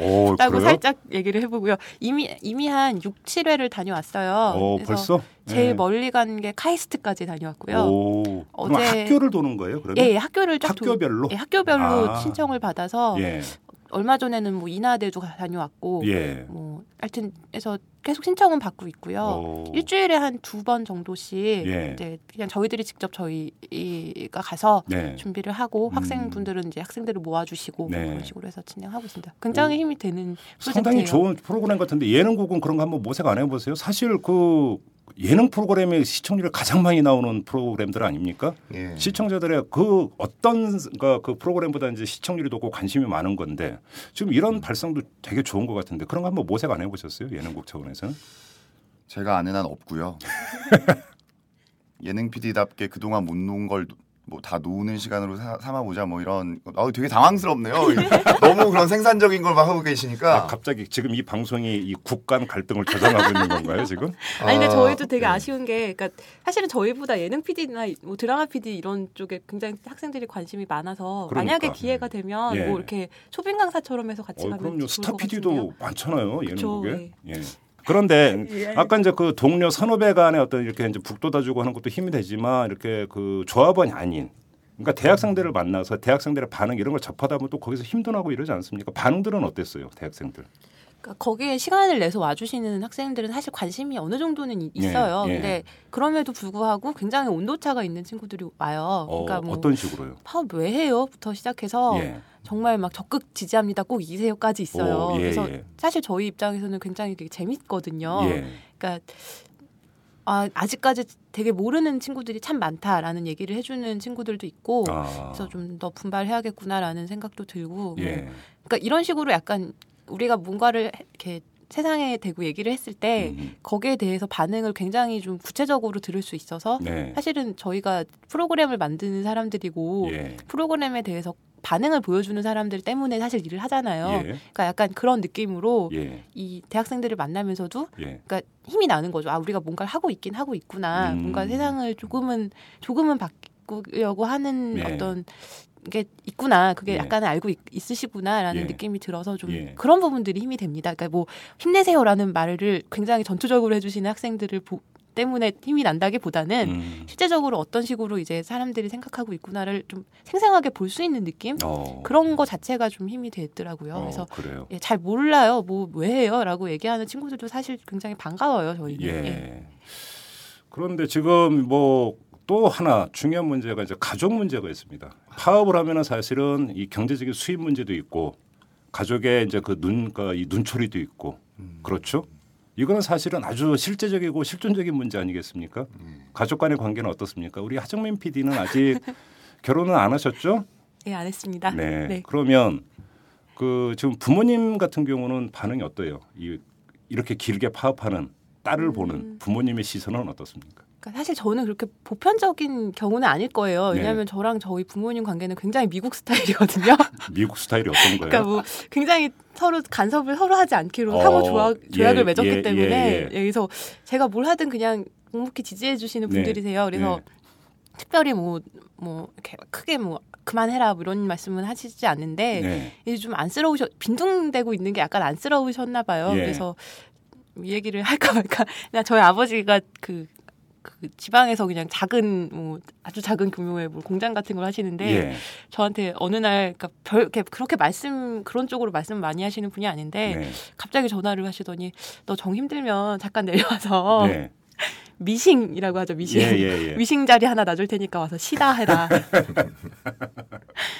오, 그래요? 살짝 얘기를 해보고요. 이미 이미 한 6, 7회를 다녀왔어요. 어, 그래서 벌써? 제일 예. 멀리 간 게 카이스트까지 다녀왔고요. 오. 어제- 학교를 도는 거예요? 그러면? 예, 예, 학교를 쫙 도- 학교별로? 예, 학교별로 아. 신청을 받아서 예. 얼마 전에는 뭐 인하대도 가- 다녀왔고 예. 뭐 하여튼 해서 계속 신청은 받고 있고요. 오. 일주일에 한 두 번 정도씩 예. 이제 그냥 저희들이 직접 저희가 가서 네. 준비를 하고 음. 학생분들은 이제 학생들을 모아주시고 뭐 네. 그런 식으로 해서 진행하고 있습니다. 굉장히 힘이 되는 프로젝트예요. 상당히 좋은 프로그램 같은데 예능국은 그런 거 한번 모색 안 해보세요? 사실 그 예능 프로그램에 시청률이 가장 많이 나오는 프로그램들 아닙니까? 예. 시청자들의 그 어떤 그, 그 프로그램보다 이제 시청률이 높고 관심이 많은 건데 지금 이런 발상도 되게 좋은 것 같은데 그런 거 한번 모색 안 해보셨어요? 예능국 차원에서는? 제가 아는 한 없고요. 예능 PD답게 그동안 못 놓은 걸 뭐다 놓는 시간으로 사, 삼아보자 뭐 이런 아 되게 당황스럽네요. 너무 그런 생산적인 걸 막 하고 계시니까 아, 갑자기 지금 이 방송이 이 국간 갈등을 조장하고 있는 건가요 지금? 아니 근데 아, 저희도 되게 네. 아쉬운 게 그러니까 사실은 저희보다 예능 PD나 뭐 드라마 PD 이런 쪽에 굉장히 학생들이 관심이 많아서 그러니까. 만약에 기회가 되면 예. 뭐 이렇게 초빙 강사처럼 해서 같이 어, 가면 그럼요 좋을 스타 것 PD도 같은데요. 많잖아요 예능국에. 예. 그런데 예. 아까 이제 그 동료 선후배 간의 어떤 이렇게 이제 북돋아주고 하는 것도 힘이 되지만 이렇게 그 조합원이 아닌 그러니까 대학생들을 만나서 대학생들의 반응 이런 걸 접하다 보면 또 거기서 힘도 나고 이러지 않습니까? 반응들은 어땠어요, 대학생들? 그러니까 거기에 시간을 내서 와주시는 학생들은 사실 관심이 어느 정도는 이- 있어요. 예, 예. 근데 그럼에도 불구하고 굉장히 온도차가 있는 친구들이 와요. 어, 그러니까 뭐 어떤 식으로요? 파업 왜 해요?부터 시작해서 예. 정말 막 적극 지지합니다. 꼭 이기세요까지 있어요. 오, 예, 그래서 예. 사실 저희 입장에서는 굉장히 되게 재밌거든요. 예. 그러니까 아, 아직까지 되게 모르는 친구들이 참 많다라는 얘기를 해주는 친구들도 있고 아. 그래서 좀 더 분발해야겠구나라는 생각도 들고 뭐 예. 그러니까 이런 식으로 약간 우리가 뭔가를 이렇게 세상에 대고 얘기를 했을 때 음. 거기에 대해서 반응을 굉장히 좀 구체적으로 들을 수 있어서 네. 사실은 저희가 프로그램을 만드는 사람들이고 예. 프로그램에 대해서 반응을 보여주는 사람들 때문에 사실 일을 하잖아요. 예. 그러니까 약간 그런 느낌으로 예. 이 대학생들을 만나면서도 예. 그러니까 힘이 나는 거죠. 아 우리가 뭔가를 하고 있긴 하고 있구나. 음. 뭔가 세상을 조금은 조금은 바꾸려고 하는 네. 어떤 게 있구나. 그게 예. 약간은 알고 있, 있으시구나라는 예. 느낌이 들어서 좀 예. 그런 부분들이 힘이 됩니다. 그러니까 뭐 힘내세요라는 말을 굉장히 전투적으로 해주시는 학생들을 보, 때문에 힘이 난다기보다는 음. 실제적으로 어떤 식으로 이제 사람들이 생각하고 있구나를 좀 생생하게 볼 수 있는 느낌 어. 그런 거 자체가 좀 힘이 되더라고요. 어, 그래서 그래요. 예, 잘 몰라요. 뭐 왜 해요?라고 얘기하는 친구들도 사실 굉장히 반가워요. 저희는. 예. 예. 그런데 지금 뭐또 하나 중요한 문제가 이제 가족 문제가 있습니다. 파업을 하면은 사실은 이 경제적인 수입 문제도 있고 가족의 이제 그 눈가 이 눈초리도 있고 그렇죠. 이거는 사실은 아주 실제적이고 실존적인 문제 아니겠습니까? 가족 간의 관계는 어떻습니까? 우리 하정민 PD는 아직 결혼은 안 하셨죠? 예, 안 했습니다. 네. 네. 그러면 그 지금 부모님 같은 경우는 반응이 어때요? 이 이렇게 길게 파업하는 딸을 음. 보는 부모님의 시선은 어떻습니까? 그러니까 사실 저는 그렇게 보편적인 경우는 아닐 거예요. 네. 왜냐하면 저랑 저희 부모님 관계는 굉장히 미국 스타일이거든요. 미국 스타일이 어떤 거예요? 그러니까 뭐 굉장히 서로 간섭을 서로 하지 않기로 어, 상호 조약, 조약을 예, 맺었기 예, 때문에 예, 예. 그래서 제가 뭘 하든 그냥 묵묵히 지지해 주시는 네. 분들이세요. 그래서 네. 특별히 뭐뭐 이렇게 크게 뭐 그만해라 뭐 이런 말씀은 하시지 않는데 네. 이제 좀 안쓰러우셨 빈둥대고 있는 게 약간 안쓰러우셨나 봐요. 예. 그래서 이 얘기를 할까 말까. 그냥 저희 아버지가 그, 그 지방에서 그냥 작은 뭐 아주 작은 규모의 뭐 공장 같은 걸 하시는데 예. 저한테 어느 날 그러니까 별 이렇게 그렇게 말씀 그런 쪽으로 말씀 많이 하시는 분이 아닌데 네. 갑자기 전화를 하시더니 너 정 힘들면 잠깐 내려와서 네. 미싱이라고 하죠 미싱 예, 예, 예. 미싱 자리 하나 놔줄 테니까 와서 쉬다 해라.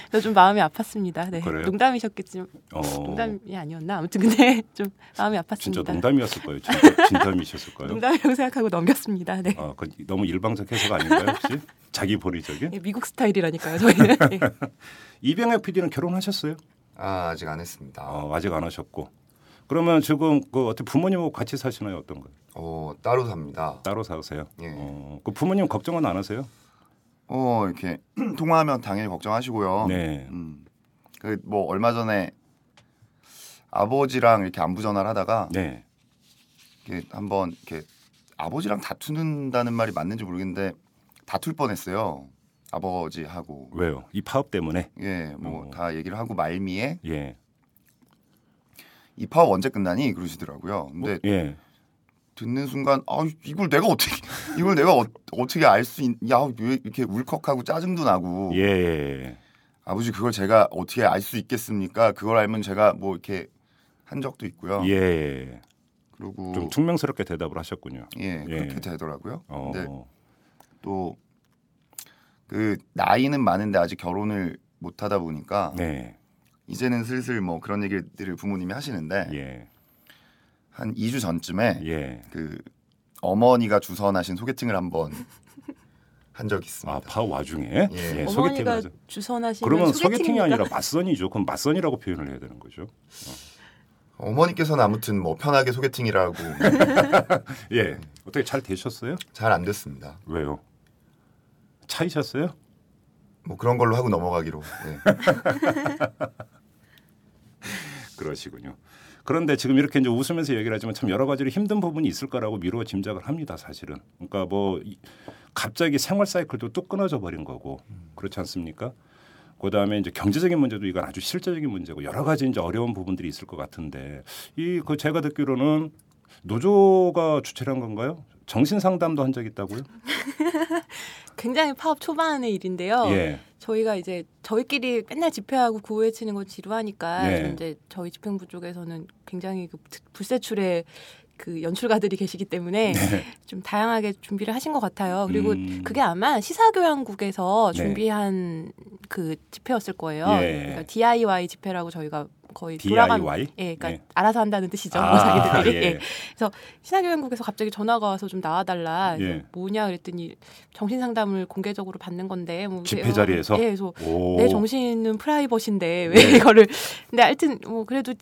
그래서 좀 마음이 아팠습니다. 네. 그래요? 농담이셨겠지만 어, 농담이 아니었나 아무튼 근데 좀 마음이 아팠습니다. 진짜 농담이었을 거예요. 진짜 진담이셨을까요? 농담이라고 생각하고 넘겼습니다. 네. 아, 그 너무 일방적 해석 아닌가요 혹시? 자기 본의적인? 예, 미국 스타일이라니까요 저희는. 예. 이병혁 PD는 결혼하셨어요? 아, 아직 안 했습니다. 어, 아직 안 하셨고. 그러면 지금 그 어떻게 부모님하고 같이 사시나요? 어떤 거요? 어, 따로 삽니다. 따로 사세요? 예. 어, 그 부모님 걱정은 안 하세요? 어, 이렇게 통화하면 당연히 걱정하시고요. 네. 음. 그 뭐 얼마 전에 아버지랑 이렇게 안부 전화를 하다가 네. 이렇게 한번 이렇게 아버지랑 다투는다는 말이 맞는지 모르겠는데 다툴 뻔했어요. 아버지하고 왜요? 이 파업 때문에? 예, 뭐 어. 다 얘기를 하고 말미에 예. 이 파업 언제 끝나니 그러시더라고요. 근데 예. 듣는 순간 아 이걸 내가 어떻게 이걸 내가 어, 떻게 알 수 있? 야왜 이렇게 울컥하고 짜증도 나고 예. 예. 아버지 그걸 제가 어떻게 알 수 있겠습니까? 그걸 알면 제가 뭐 이렇게 한 적도 있고요. 예. 그리고 좀 퉁명스럽게 대답을 하셨군요. 예 예. 그렇게 되더라고요. 어. 근데 또 그 나이는 많은데 아직 결혼을 못 하다 보니까 네. 이제는 슬슬 뭐 그런 얘기들을 부모님이 하시는데 예. 한 2주 전쯤에 예. 그 어머니가 주선하신 소개팅을 한번 한 적이 있습니다. 아, 파업 와중에 예. 예, 소개팅을 어머니가 하죠. 주선하시면 그러면 소개팅이? 아니라 맞선이죠. 그럼 맞선이라고 표현을 해야 되는 거죠. 어 머니께서는 아무튼 뭐 편하게 소개팅이라고 예. 어떻게 잘 되셨어요? 잘 안 됐습니다. 왜요? 차이셨어요? 뭐 그런 걸로 하고 넘어가기로. 예. 그러시군요. 그런데 지금 이렇게 이제 웃으면서 얘기를 하지만 참 여러 가지로 힘든 부분이 있을 거라고 미루어 짐작을 합니다, 사실은. 그러니까 뭐 이- 갑자기 생활 사이클도 뚝 끊어져 버린 거고 그렇지 않습니까? 그다음에 이제 경제적인 문제도 이건 아주 실제적인 문제고 여러 가지 이제 어려운 부분들이 있을 것 같은데 이 그 제가 듣기로는 노조가 주최한 건가요? 정신 상담도 한 적 있다고요? 굉장히 파업 초반의 일인데요. 예. 저희가 이제 저희끼리 맨날 집회하고 구호에 치는 건 지루하니까 예. 좀 이제 저희 집행부 쪽에서는 굉장히 그 불세출의 그 연출가들이 계시기 때문에 네. 좀 다양하게 준비를 하신 것 같아요. 그리고 음. 그게 아마 시사교양국에서 네. 준비한 그 집회였을 거예요. 예. 그러니까 DIY 집회라고 저희가 거의 돌아간 DIY? 예, 그러니까 예. 알아서 한다는 뜻이죠. 아, 뭐 자기들끼리. 예. 예. 그래서 시사교양국에서 갑자기 전화가 와서 좀 나와달라. 예. 뭐냐 그랬더니 정신 상담을 공개적으로 받는 건데 뭐 집회. 자리에서? 예, 그래서 오. 내 정신은 프라이버신데 왜 네. 이거를 근데 하여튼 뭐 그래도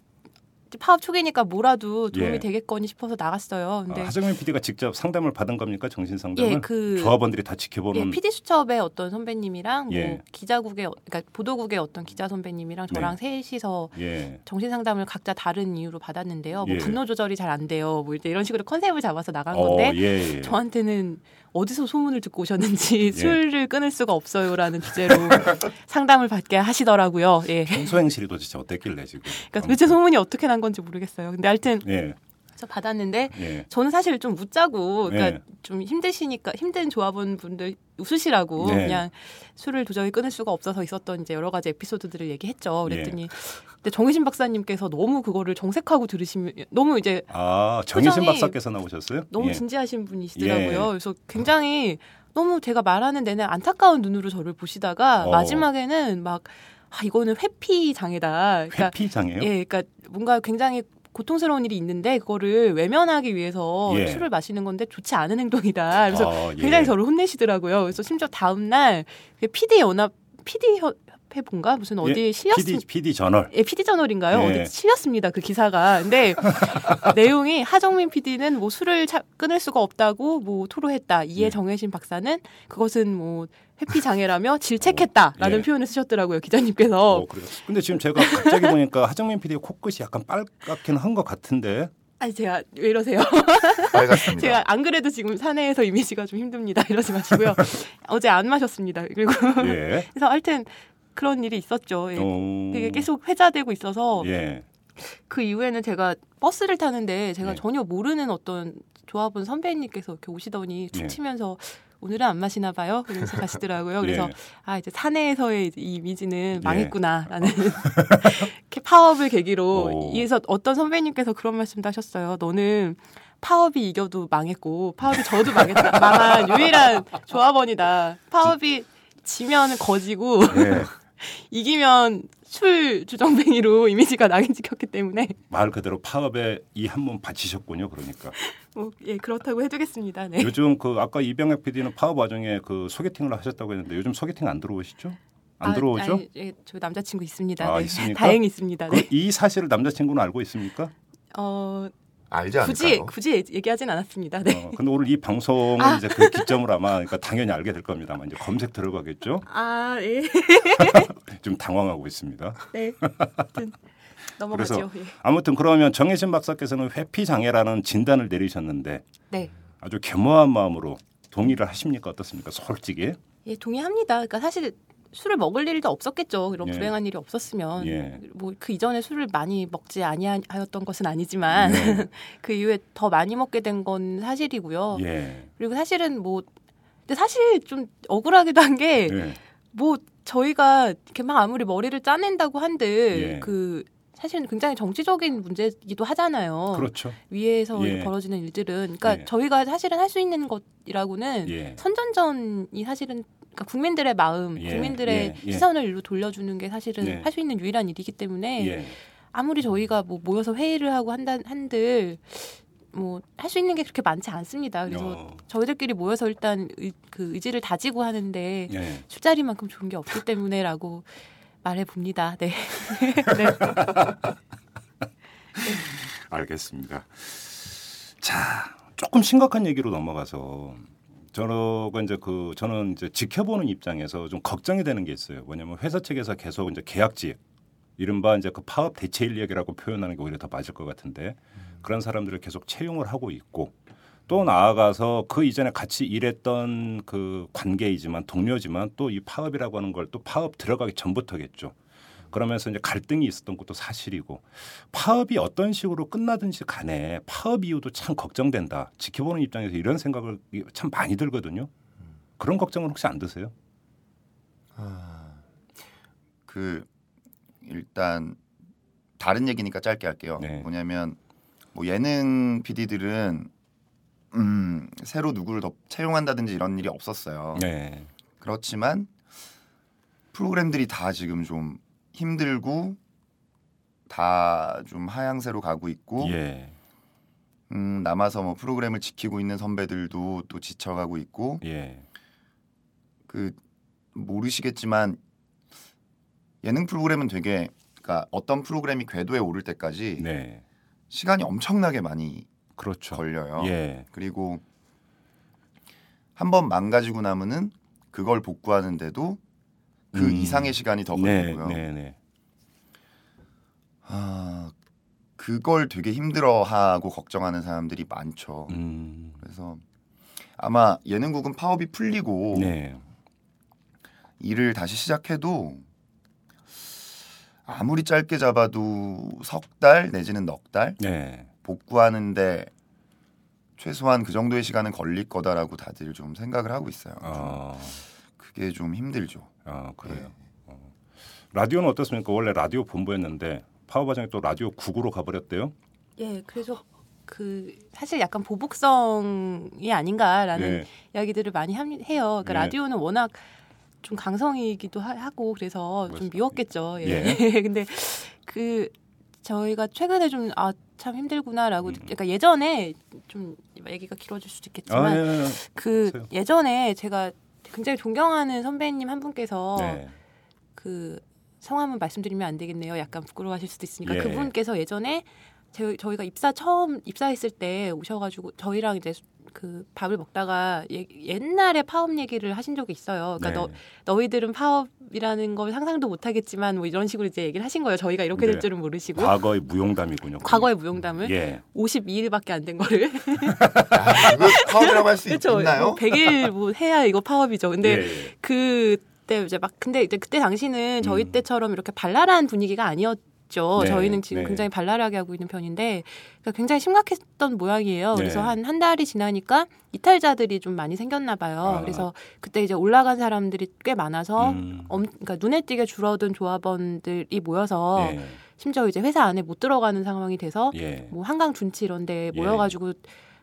파업 초기니까 뭐라도 도움이 예. 되겠거니 싶어서 나갔어요. 근데 아, 하정민 PD가 직접 상담을 받은 겁니까 정신 상담을? 예, 그 조합원들이 다 지켜보는. 예, PD 수첩의 어떤 선배님이랑 예. 뭐 기자국의 그러니까 보도국의 어떤 기자 선배님이랑 저랑 셋이서 예. 정신 상담을 각자 다른 이유로 받았는데요. 뭐 예. 분노 조절이 잘 안 돼요. 뭐 이런 식으로 컨셉을 잡아서 나간 어, 건데 예, 예. 저한테는 어디서 소문을 듣고 오셨는지 예. 술을 끊을 수가 없어요라는 주제로 상담을 받게 하시더라고요. 예. 평소행실이 도대체 어땠길래 지금? 그러니까 도대체 소문이 어떻게 난 건지 모르겠어요. 근데 하여튼 예. 그래서 받았는데 예. 저는 사실 좀 웃자고 그러니까 예. 좀 힘드시니까 힘든 조합원 분들 웃으시라고 네. 그냥 술을 도저히 끊을 수가 없어서 있었던 이제 여러 가지 에피소드들을 얘기했죠. 예. 그랬더니 근데 정희신 박사님께서 너무 그거를 정색하고 들으시면 너무 이제 아 표정이 박사께서 나오셨어요? 너무 예. 진지하신 분이시더라고요. 예. 그래서 굉장히 너무 제가 말하는 내내 안타까운 눈으로 저를 보시다가 어. 마지막에는 막 아, 이거는 회피 장애다. 그러니까 회피 장애요? 예, 그러니까 뭔가 굉장히 고통스러운 일이 있는데 그거를 외면하기 위해서 예. 술을 마시는 건데 좋지 않은 행동이다. 그래서 어, 예. 굉장히 저를 혼내시더라고요. 그래서 심지어 다음 날 PD 연합 PD 협회 본가 무슨 어디 예, 실렸습니다. PD, PD 저널. 예, PD 저널인가요? 예. 어디 실렸습니다. 그 기사가. 근데 내용이 하정민 PD는 뭐 술을 차- 끊을 수가 없다고 뭐 토로했다. 이에 예. 정혜신 박사는 그것은 뭐 회피 장애라며 질책했다라는 예. 표현을 쓰셨더라고요. 기자님께서. 어, 그래요. 근데 지금 제가 갑자기 보니까 하정민 PD의 코끝이 약간 빨갛긴 한 것 같은데. 아니 제가 왜 이러세요? 빨갛습니다. 제가 안 그래도 지금 사내에서 이미지가 좀 힘듭니다. 이러지 마시고요. 어제 안 마셨습니다. 그리고 예. 그래서 하여튼 그런 일이 있었죠. 예. 어, 그게 계속 회자되고 있어서 예. 그 이후에는 제가 버스를 타는데 제가 예. 전혀 모르는 어떤 조합원 선배님께서 이렇게 오시더니 툭 예. 치면서 오늘은 안 마시나 봐요. 그러면서 가시더라고요. 그래서 예. 아 이제 사내에서의 이제 이 이미지는 예. 망했구나라는 이렇게 파업을 계기로 오. 이에서 어떤 선배님께서 그런 말씀도 하셨어요. 너는 파업이 이겨도 망했고 파업이 져도 망했다. 망한 유일한 조합원이다. 파업이 지면 거지고 예. 이기면 술 주정뱅이로 이미지가 낙인 찍혔기 때문에 말 그대로 파업에 이 한 몸 바치셨군요. 그러니까. 뭐예 그렇다고 해두겠습니다. 네. 요즘 그 아까 이병혁 PD는 파업 와중에 그 소개팅을 하셨다고 했는데 요즘 소개팅 안 들어오시죠? 안 아, 들어오죠? 아니, 예, 저 남자친구 있습니다. 아, 네. 있습니까? 다행히 있습니다. 그 네. 이 사실을 남자친구는 알고 있습니까? 어, 알지 굳이 않을까요? 굳이 얘- 얘기하진 않았습니다. 네. 어, 근데 오늘 이 방송은 아. 이제 그 기점으로 아마 그러니까 당연히 알게 될 겁니다만 이제 검색 들어가겠죠? 아, 예. 좀 당황하고 있습니다. 네. 아무튼 넘어가죠. 예. 아무튼 그러면 정혜신 박사께서는 회피 장애라는 진단을 내리셨는데 네. 아주 겸허한 마음으로 동의를 하십니까 어떻습니까? 솔직히. 예, 동의합니다. 그러니까 사실 술을 먹을 일도 없었겠죠. 이런 예. 불행한 일이 없었으면 예. 뭐그 이전에 술을 많이 먹지 아니하였던 것은 아니지만 네. 그 이후에 더 많이 먹게 된 건 사실이고요. 예. 그리고 사실은 뭐 근데 사실 좀 억울하기도 한게 예. 뭐 저희가 이렇게 막 아무리 머리를 짜낸다고 한들 예. 그 사실은 굉장히 정치적인 문제이기도 하잖아요. 그렇죠. 위에서 예. 벌어지는 일들은 그러니까 예. 저희가 사실은 할 수 있는 것이라고는 예. 선전전이 사실은 그러니까 국민들의 마음, 예. 국민들의 예. 예. 시선을 일로 돌려주는 게 사실은 예. 할수 있는 유일한 일이기 때문에 예. 아무리 저희가 뭐 모여서 회의를 하고 한다 한들 뭐할수 있는 게 그렇게 많지 않습니다. 그래서 어. 저희들끼리 모여서 일단 의, 그 의지를 다지고 하는데 예. 술자리만큼 좋은 게 없기 때문에라고 말해 봅니다. 네. 네. 알겠습니다. 자, 조금 심각한 얘기로 넘어가서 저는 이제 그 저는 이제 지켜보는 입장에서 좀 걱정이 되는 게 있어요. 뭐냐면 회사 측에서 계속 이제 계약직 이른바 이제 그 파업 대체 인력이라고 표현하는 게 오히려 더 맞을 것 같은데 그런 사람들을 계속 채용을 하고 있고 또 나아가서 그 이전에 같이 일했던 그 관계이지만 동료지만 또 이 파업이라고 하는 걸 또 파업 들어가기 전부터겠죠. 그러면서 이제 갈등이 있었던 것도 사실이고 파업이 어떤 식으로 끝나든지 간에 파업 이후도 참 걱정된다. 지켜보는 입장에서 이런 생각을 참 많이 들거든요. 그런 걱정은 혹시 안 드세요? 그 일단 다른 얘기니까 짧게 할게요. 네. 뭐냐면 뭐 예능 PD들은 음, 새로 누구를 더 채용한다든지 이런 일이 없었어요. 네. 그렇지만 프로그램들이 다 지금 좀 힘들고 다 좀 하향세로 가고 있고 예. 음, 남아서 뭐 프로그램을 지키고 있는 선배들도 또 지쳐가고 있고 예. 그 모르시겠지만 예능 프로그램은 되게 그러니까 어떤 프로그램이 궤도에 오를 때까지 네. 시간이 엄청나게 많이 그렇죠. 걸려요. 예. 그리고 한 번 망가지고 나면은 그걸 복구하는데도 그 음. 이상의 시간이 더 네, 걸리고요. 네, 네. 아 그걸 되게 힘들어하고 걱정하는 사람들이 많죠. 음. 그래서 아마 예능국은 파업이 풀리고 네. 일을 다시 시작해도 아무리 짧게 잡아도 석 달 내지는 넉달 네. 복구하는데 최소한 그 정도의 시간은 걸릴 거다라고 다들 좀 생각을 하고 있어요. 좀 어. 그게 좀 힘들죠. 아, 그래요. 네. 어. 라디오는 어떻습니까? 원래 라디오 본부였는데 파워 과정이 또 라디오 국으로 가버렸대요. 예, 그래서 그 사실 약간 보복성이 아닌가라는 네. 이야기들을 많이 함- 해요. 그러니까 네. 라디오는 워낙 좀 강성이기도 하- 하고 그래서 좀. 미웠겠죠. 예. 예. 근데 그 저희가 최근에 좀 아 참 힘들구나라고 음. 그러니까 예전에 좀 얘기가 길어질 수도 있겠지만 아, 예, 예. 그 하세요. 예전에 제가 굉장히 존경하는 선배님 한 분께서 네. 그 성함은 말씀드리면 안 되겠네요. 약간 부끄러워하실 수도 있으니까 예. 그분께서 예전에 저희, 저희가 입사 처음 입사했을 때 오셔가지고 저희랑 이제 그 밥을 먹다가 예- 옛날에 파업 얘기를 하신 적이 있어요. 그러니까 네. 너, 너희들은 파업이라는 걸 상상도 못하겠지만 뭐 이런 식으로 이제 얘기를 하신 거예요. 저희가 이렇게 네. 될 줄은 모르시고 과거의 무용담이군요. 과거의 무용담을 예. 52일밖에 안 된 거를 아, 이거 파업이라고 할 수. 있나요? 100일 뭐 해야 이거 파업이죠. 근데 예, 예. 그때 이제 막 근데 이제 그때 당시는 저희 음. 때처럼 이렇게 발랄한 분위기가 아니었 죠. 네, 저희는 지금 네. 굉장히 발랄하게 하고 있는 편인데 그러니까 굉장히 심각했던 모양이에요. 네. 그래서 한한 달이 지나니까 이탈자들이 좀 많이 생겼나 봐요. 아. 그래서 그때 이제 올라간 사람들이 꽤 많아서 음. 엄, 그러니까 눈에 띄게 줄어든 조합원들이 모여서 예. 심지어 이제 회사 안에 못 들어가는 상황이 돼서 예. 뭐 한강 둔치 이런 데 예. 모여가지고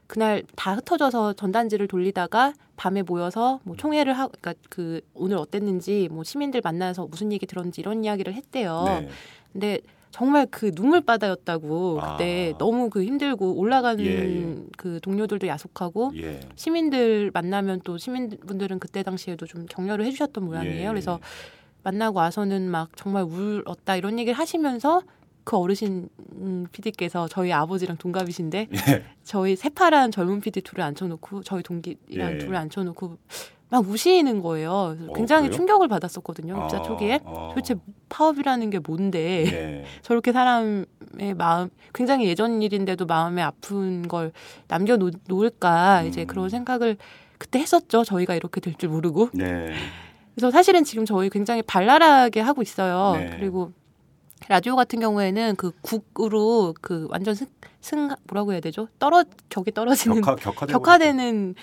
그날 다 흩어져서 전단지를 돌리다가 밤에 모여서 뭐 총회를 하, 그러니까 그 오늘 어땠는지 뭐 시민들 만나서 무슨 얘기 들었는지 이런 이야기를 했대요. 네. 근데 정말 그 눈물 바다였다고 아. 그때 너무 그 힘들고 올라가는 예, 예. 그 동료들도 야속하고 예. 시민들 만나면 또 시민분들은 그때 당시에도 좀 격려를 해주셨던 모양이에요. 예. 그래서 만나고 와서는 막 정말 울었다 이런 얘기를 하시면서 그 어르신 음, PD께서 저희 아버지랑 동갑이신데 예. 저희 새파란 젊은 PD 둘을 앉혀놓고 저희 동기랑 예. 둘을 앉혀놓고 막 우시는 거예요. 어, 굉장히 그래요? 충격을 받았었거든요. 입사 아, 초기에 아. 도대체 파업이라는 게 뭔데 예. 저렇게 사람의 마음 굉장히 예전 일인데도 마음에 아픈 걸 남겨 놓, 놓을까 이제 음. 그런 생각을 그때 했었죠. 저희가 이렇게 될 줄 모르고. 네. 그래서 사실은 지금 저희 굉장히 발랄하게 하고 있어요. 네. 그리고 라디오 같은 경우에는 그 국으로 그 완전 승, 승 뭐라고 해야 되죠? 떨어 격이 떨어지는 격화 격화 격화되는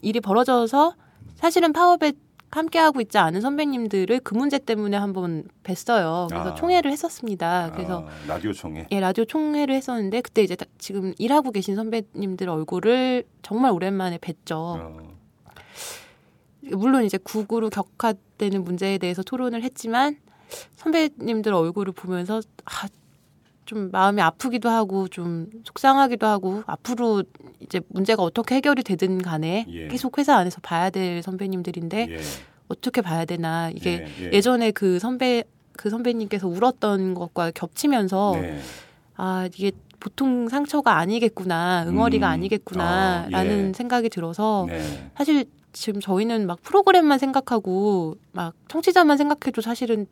일이 벌어져서 사실은 파업에 함께 하고 있지 않은 선배님들을 그 문제 때문에 한번 뵀어요. 그래서 아. 총회를 했었습니다. 그래서 아, 라디오 총회. 예, 라디오 총회를 했었는데 그때 이제 다- 지금 일하고 계신 선배님들 얼굴을 정말 오랜만에 뵀죠. 어. 물론 이제 국으로 격화되는 문제에 대해서 토론을 했지만 선배님들 얼굴을 보면서 아, 좀 마음이 아프기도 하고 좀 속상하기도 하고 앞으로 이제 문제가 어떻게 해결이 되든 간에 예. 계속 회사 안에서 봐야 될 선배님들인데 예. 어떻게 봐야 되나 이게 예, 예. 예전에 그 선배 그 선배님께서 울었던 것과 겹치면서 네. 아 이게 보통 상처가 아니겠구나 응어리가 음. 아니겠구나라는 아, 예. 생각이 들어서 네. 사실 지금 저희는 막 프로그램만 생각하고 막 청취자만 생각해도 사실은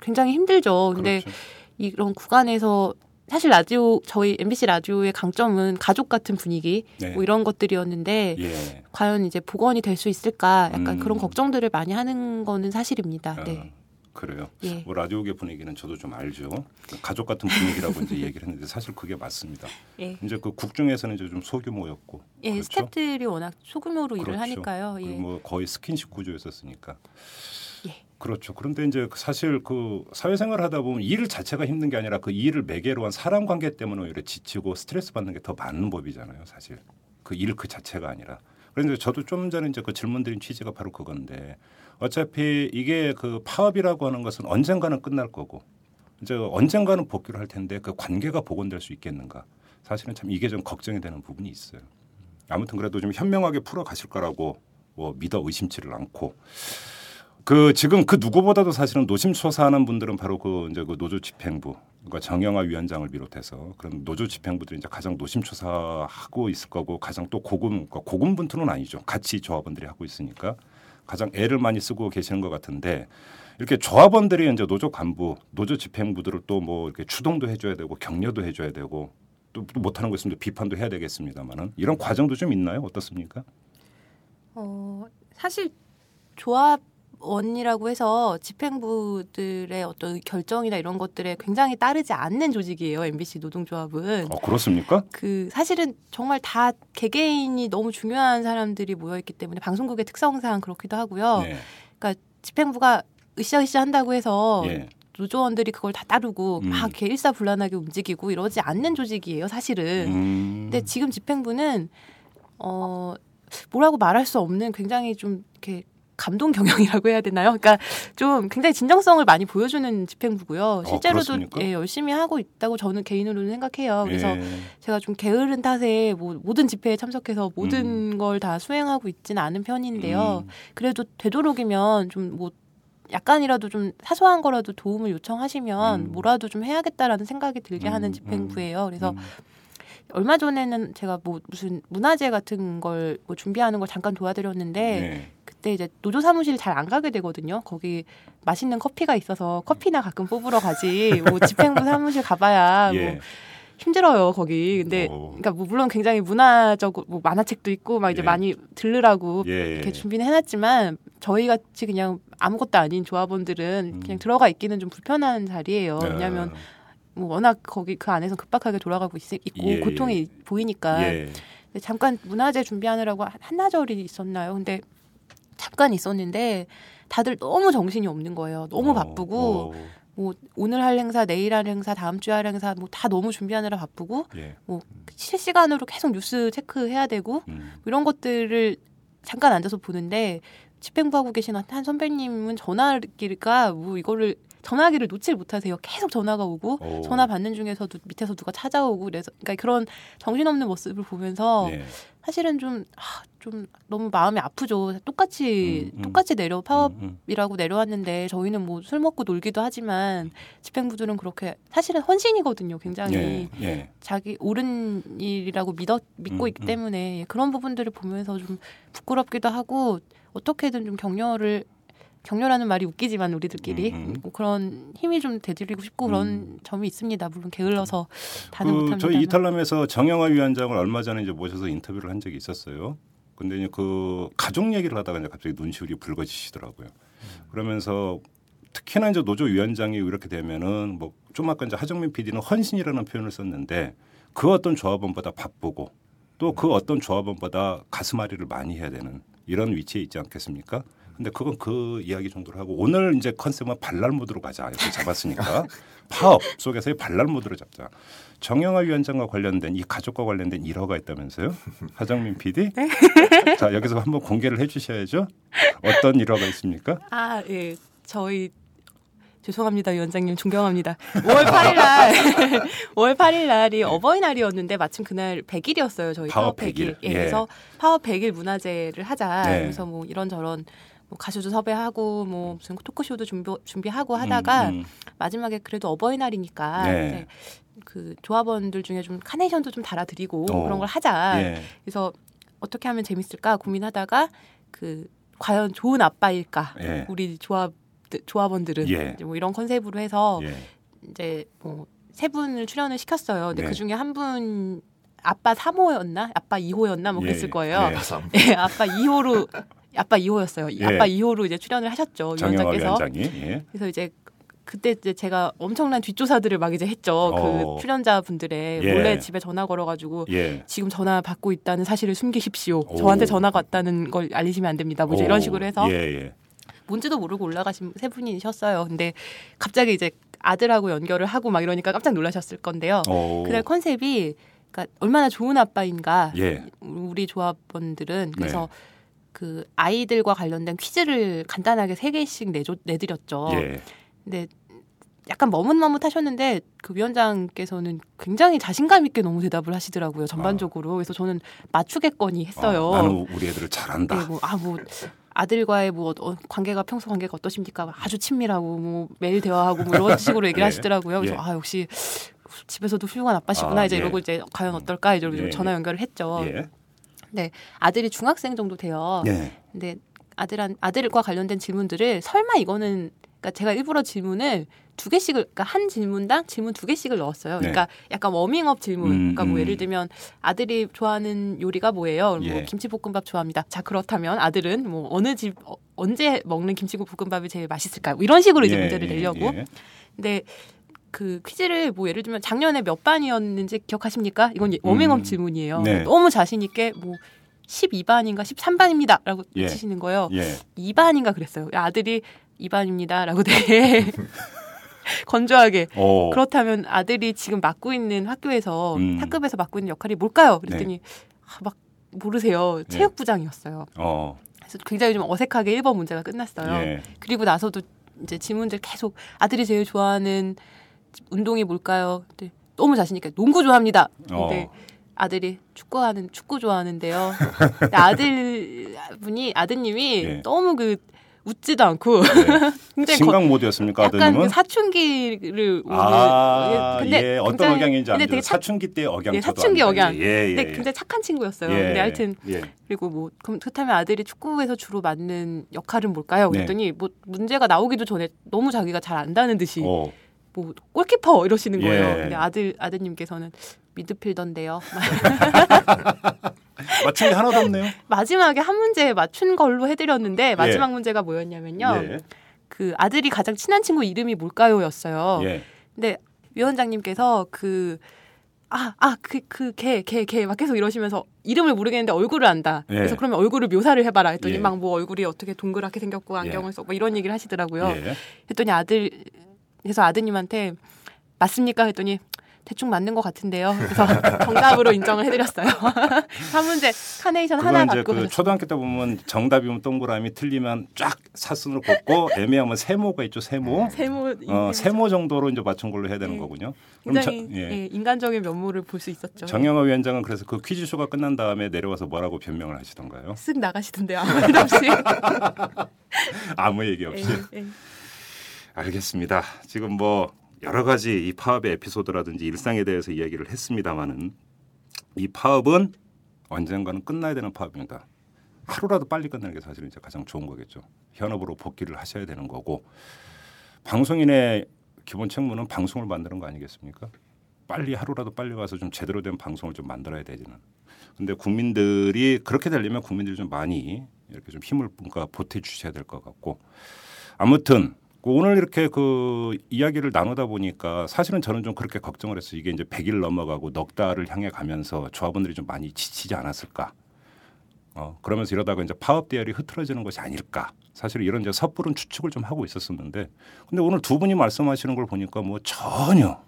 굉장히 힘들죠. 근데 그렇죠. 이런 구간에서 사실 라디오 저희 MBC 라디오의 강점은 가족 같은 분위기 네. 뭐 이런 것들이었는데 예. 과연 이제 복원이 될 수 있을까 약간 음. 그런 걱정들을 많이 하는 거는 사실입니다. 어. 네. 그래요. 예. 뭐 라디오계 분위기는 저도 좀 알죠. 가족 같은 분위기라고 이제 얘기를 했는데 사실 그게 맞습니다. 예. 이제 그 국중에서는 이제 좀 소규모였고, 예, 그렇죠? 스탭들이 워낙 소규모로 일을 그렇죠. 하니까요. 예. 뭐 거의 스킨십 구조였었으니까. 예. 그렇죠. 그런데 이제 사실 그 사회생활 하다 보면 일 자체가 힘든 게 아니라 그 일을 매개로 한 사람 관계 때문에 오히려 지치고 스트레스 받는 게 더 많은 법이잖아요. 사실 그 일 그 자체가 아니라. 그런데 저도 좀 전에 이제 그 질문 드린 취지가 바로 그건데 어차피 이게 그 파업이라고 하는 것은 언젠가는 끝날 거고 이제 언젠가는 복귀를 할 텐데 그 관계가 복원될 수 있겠는가? 사실은 참 이게 좀 걱정이 되는 부분이 있어요. 아무튼 그래도 좀 현명하게 풀어 가실 거라고 뭐 믿어 의심치를 않고 그 지금 그 누구보다도 사실은 노심초사하는 분들은 바로 그 이제 그 노조 집행부 그러니까 정영화 위원장을 비롯해서 그런 노조 집행부들이 이제 가장 노심초사하고 있을 거고 가장 또 고군 그러니까 고군분투는 아니죠 같이 조합원들이 하고 있으니까 가장 애를 많이 쓰고 계시는 것 같은데 이렇게 조합원들이 이제 노조 간부 노조 집행부들을 또 뭐 이렇게 추동도 해줘야 되고 격려도 해줘야 되고 또 못하는 거 있으면 또 비판도 해야 되겠습니다만은 이런 과정도 좀 있나요 어떻습니까? 어, 사실 조합 원이라고 해서 집행부들의 어떤 결정이나 이런 것들에 굉장히 따르지 않는 조직이에요. MBC 노동조합은. 어 그렇습니까? 그 사실은 정말 다 개개인이 너무 중요한 사람들이 모여 있기 때문에 방송국의 특성상 그렇기도 하고요. 네. 그러니까 집행부가 으쌰으쌰 한다고 해서 예. 노조원들이 그걸 다 따르고 음. 막 이렇게 일사불란하게 움직이고 이러지 않는 조직이에요, 사실은. 음. 근데 지금 집행부는 어 뭐라고 말할 수 없는 굉장히 좀 이렇게 감동 경영이라고 해야 되나요? 그러니까 좀 굉장히 진정성을 많이 보여주는 집행부고요. 실제로도 어? 예, 열심히 하고 있다고 저는 개인으로는 생각해요. 그래서 예. 제가 좀 게으른 탓에 뭐 모든 집회에 참석해서 모든 음. 걸다 수행하고 있지는 않은 편인데요. 음. 그래도 되도록이면 좀뭐 약간이라도 좀 사소한 거라도 도움을 요청하시면 음. 뭐라도 좀 해야겠다라는 생각이 들게 음, 하는 음. 집행부예요. 그래서 음. 얼마 전에는 제가 뭐 무슨 문화제 같은 걸 뭐 준비하는 걸 잠깐 도와드렸는데 네. 그때 이제 노조 사무실 잘 안 가게 되거든요. 거기 맛있는 커피가 있어서 커피나 가끔 뽑으러 가지. 뭐 집행부 사무실 가봐야 뭐 예. 힘들어요 거기. 근데 오. 그러니까 뭐 물론 굉장히 문화적 뭐 만화책도 있고 막 이제 예. 많이 들으라고 예. 이렇게 준비는 해놨지만 저희 같이 그냥 아무것도 아닌 조합원들은 음. 그냥 들어가 있기는 좀 불편한 자리예요. 왜냐하면 뭐 워낙 거기 그 안에서 급박하게 돌아가고 있, 고 예. 고통이 보이니까 예. 잠깐 문화제 준비하느라고 한- 한나절이 있었나요? 근데 잠깐 있었는데 다들 너무 정신이 없는 거예요. 너무 어, 바쁘고 어, 뭐 오늘 할 행사, 내일 할 행사, 다음 주에 할 행사 뭐 다 너무 준비하느라 바쁘고 예. 뭐 실시간으로 계속 뉴스 체크해야 되고 음. 뭐 이런 것들을 잠깐 앉아서 보는데 집행부하고 계신 한 선배님은 전화기가 뭐 이거를 전화기를 놓질 못하세요. 계속 전화가 오고 오. 전화 받는 중에서도 밑에서 누가 찾아오고 그래서 그러니까 그런 정신없는 모습을 보면서 예. 사실은 좀, 아, 좀 너무 마음이 아프죠. 똑같이 음, 음. 똑같이 내려 파업 음, 음. 이라고 내려왔는데 저희는 뭐 술 먹고 놀기도 하지만 집행부들은 그렇게 사실은 헌신이거든요. 굉장히 예. 예. 자기 옳은 일이라고 믿어 믿고 음, 있기 음. 때문에 그런 부분들을 보면서 좀 부끄럽기도 하고 어떻게든 좀 격려를 격려라는 말이 웃기지만 우리들끼리 음, 음. 뭐 그런 힘이 좀 되드리고 싶고 그런 음. 점이 있습니다. 물론 게을러서 다는 그 못합니다. 저희 이탈람에서 정영화 위원장을 얼마 전에 이제 모셔서 인터뷰를 한 적이 있었어요. 근데 이제 그 가족 얘기를 하다가 이제 갑자기 눈시울이 붉어지시더라고요. 그러면서 특히나 이제 노조 위원장이 이렇게 되면은 뭐 좀 아까 이제 하정민 PD는 헌신이라는 표현을 썼는데 그 어떤 조합원보다 바쁘고 또 그 어떤 조합원보다 가슴앓이를 많이 해야 되는 이런 위치에 있지 않겠습니까? 근데 그건 그 이야기 정도로 하고 오늘 이제 컨셉은 발랄 모드로 가자 이렇게 잡았으니까 파업 속에서의 발랄 모드로 잡자. 정영화 위원장과 관련된 이 가족과 관련된 일화가 있다면서요? 하정민 PD? 자 여기서 한번 공개를 해주셔야죠. 어떤 일화가 있습니까? 아, 예. 저희 죄송합니다, 위원장님. 존경합니다. 5월 8일 날 5월 8일 날이 어버이날이었는데 마침 그날 100일이었어요. 저희 파업 파업 100일. 100일. 예, 예. 그래서 파업 100일 문화제를 하자. 네. 그래서 뭐 이런저런 뭐 가수도 섭외하고 뭐 무슨 토크쇼도 준비, 준비하고 하다가 음, 음. 마지막에 그래도 어버이날이니까 네. 그 조합원들 중에 좀 카네이션도 좀 달아드리고 어. 그런 걸 하자. 예. 그래서 어떻게 하면 재밌을까 고민하다가 그 과연 좋은 아빠일까 예. 우리 조합 조합원들은 예. 이제 뭐 이런 컨셉으로 해서 예. 이제 뭐 세 분을 출연을 시켰어요. 근데 네. 그 중에 한 분 아빠 3호였나 아빠 2호였나 뭐 예. 그랬을 거예요. 예. 예, 아빠 2호로 아빠 2호였어요. 예. 아빠 2호로 이제 출연을 하셨죠. 위원장께서. 위원장이 예. 그래서 이제 그때 이제 제가 엄청난 뒷조사들을 막 이제 했죠. 어. 그 출연자분들의 예. 몰래 집에 전화 걸어가지고 예. 지금 전화 받고 있다는 사실을 숨기십시오. 오. 저한테 전화가 왔다는 걸 알리시면 안 됩니다. 뭐 이런 오, 식으로 해서 예, 예. 뭔지도 모르고 올라가신 세 분이셨어요. 근데 갑자기 이제 아들하고 연결을 하고 막 이러니까 깜짝 놀라셨을 건데요. 오. 그날 컨셉이 그러니까 얼마나 좋은 아빠인가 예. 우리 조합원들은 그래서 네. 그 아이들과 관련된 퀴즈를 간단하게 세 개씩 내줘, 내드렸죠. 예. 근데 약간 머뭇머뭇하셨는데 그 위원장께서는 굉장히 자신감 있게 너무 대답을 하시더라고요. 전반적으로. 그래서 저는 맞추겠거니 했어요. 어, 나는 우리 애들을 잘한다. 네, 뭐, 아, 뭐, 아들과의 뭐, 어, 관계가 평소 관계가 어떠십니까? 아주 친밀하고, 뭐, 매일 대화하고, 뭐, 이런 식으로 얘기를 예. 하시더라고요. 그래서, 예. 아, 역시, 집에서도 훌륭한 아빠시구나. 아, 이제 예. 이러고 이제, 과연 어떨까? 이제 예, 전화 예. 연결을 했죠. 예. 네, 아들이 중학생 정도 돼요. 네. 근데 아들한, 아들과 관련된 질문들을 설마 이거는, 그러니까 제가 일부러 질문을 두 개씩을 그러니까 한 질문당 질문 두 개씩을 넣었어요. 네. 그러니까 약간 워밍업 질문. 음, 그러니까 뭐 음. 예를 들면 아들이 좋아하는 요리가 뭐예요? 뭐 예. 김치볶음밥 좋아합니다. 자 그렇다면 아들은 뭐 어느 집 어, 언제 먹는 김치볶음밥이 제일 맛있을까요? 뭐 이런 식으로 이제 예, 문제를 예, 내려고. 예. 근데 그 퀴즈를 뭐 예를 들면 작년에 몇 반이었는지 기억하십니까? 이건 워밍업 음. 질문이에요. 네. 너무 자신 있게 뭐 12반인가 13반입니다라고 예. 치시는 거예요. 예. 2반인가 그랬어요. 아들이 2반입니다라고 되게 건조하게 오. 그렇다면 아들이 지금 맡고 있는 학교에서 음. 학급에서 맡고 있는 역할이 뭘까요? 그랬더니 아, 막 모르세요. 네. 체육부장이었어요. 어. 그래서 굉장히 좀 어색하게 1번 문제가 끝났어요. 예. 그리고 나서도 이제 질문들 계속 아들이 제일 좋아하는 운동이 뭘까요? 근데 너무 자신 있게 농구 좋아합니다. 근데 어. 아들이 축구하는 축구 좋아하는데요. 근데 아들 분이 아드님이 예. 너무 그 웃지도 않고 네. 거- 심각 모드였습니까 약간 아드님은? 그 사춘기를 아, 근데 예, 어떤 굉장히- 억양인지 근데 압니다. 되게 착- 사춘기 때 억양 예, 사춘기. 억양. 예, 예, 근데 예. 굉장히 착한 친구였어요. 예, 근데 하여튼 예. 그리고 뭐 그럼 그렇다면 아들이 축구에서 주로 맡는 역할은 뭘까요? 네. 그랬더니 뭐 문제가 나오기도 전에 너무 자기가 잘 안다는 듯이 어. 뭐 골키퍼 이러시는 거예요. 예. 근데 아들 아드님께서는 미드필더인데요. 맞춘 게 하나도 없네요. 마지막에 한 문제 맞춘 걸로 해드렸는데 마지막 문제가 뭐였냐면요. 예. 그 아들이 가장 친한 친구 이름이 뭘까요?였어요. 예. 근데 위원장님께서 그 아, 아, 그, 그, 걔, 걔, 걔, 막 계속 이러시면서 이름을 모르겠는데 얼굴을 안다. 예. 그래서 그러면 얼굴을 묘사를 해봐라. 했더니 예. 막뭐 얼굴이 어떻게 동그랗게 생겼고 안경을 쓰고 뭐 이런 얘기를 하시더라고요. 예. 했더니 아들, 그래서 아드님한테 맞습니까? 했더니 대충 맞는 것 같은데요. 그래서 정답으로 인정을 해드렸어요. 한 문제 카네이션 하나 받고 그. 초등학교 때 보면 정답이면 동그라미 틀리면 쫙 사슴으로 걷고 애매하면 세모가 있죠 세모. 세모, 어, 세모 정도로 이제 맞춘 걸로 해야 되는 예. 거군요. 굉장히 저- 예. 예, 인간적인 면모를 볼 수 있었죠. 정영화 위원장은 그래서 그 퀴즈쇼가 끝난 다음에 내려와서 뭐라고 변명을 하시던가요? 쓱 나가시던데요. 아무 말 없이. 아무 얘기 없이. 예, 예. 알겠습니다. 지금 뭐 여러 가지 이 파업의 에피소드라든지 일상에 대해서 이야기를 했습니다마는 이 파업은 언젠가는 끝나야 되는 파업입니다. 하루라도 빨리 끝내는 게 사실은 이제 가장 좋은 거겠죠. 현업으로 복귀를 하셔야 되는 거고 방송인의 기본 책무는 방송을 만드는 거 아니겠습니까? 빨리 하루라도 빨리 와서 좀 제대로 된 방송을 좀 만들어야 되지는. 근데 국민들이 그렇게 되려면 국민들이 좀 많이 이렇게 좀 힘을 뭔가 보태 주셔야 될 것 같고 아무튼 그 오늘 이렇게 그 이야기를 나누다 보니까 사실은 저는 좀 그렇게 걱정을 했어요. 이게 이제 100일 넘어가고 넉 달을 향해 가면서 조합원들이 좀 많이 지치지 않았을까. 어, 그러면서 이러다가 이제 파업 대열이 흐트러지는 것이 아닐까. 사실 이런 이제 섣부른 추측을 좀 하고 있었었는데 근데 오늘 두 분이 말씀하시는 걸 보니까 뭐 전혀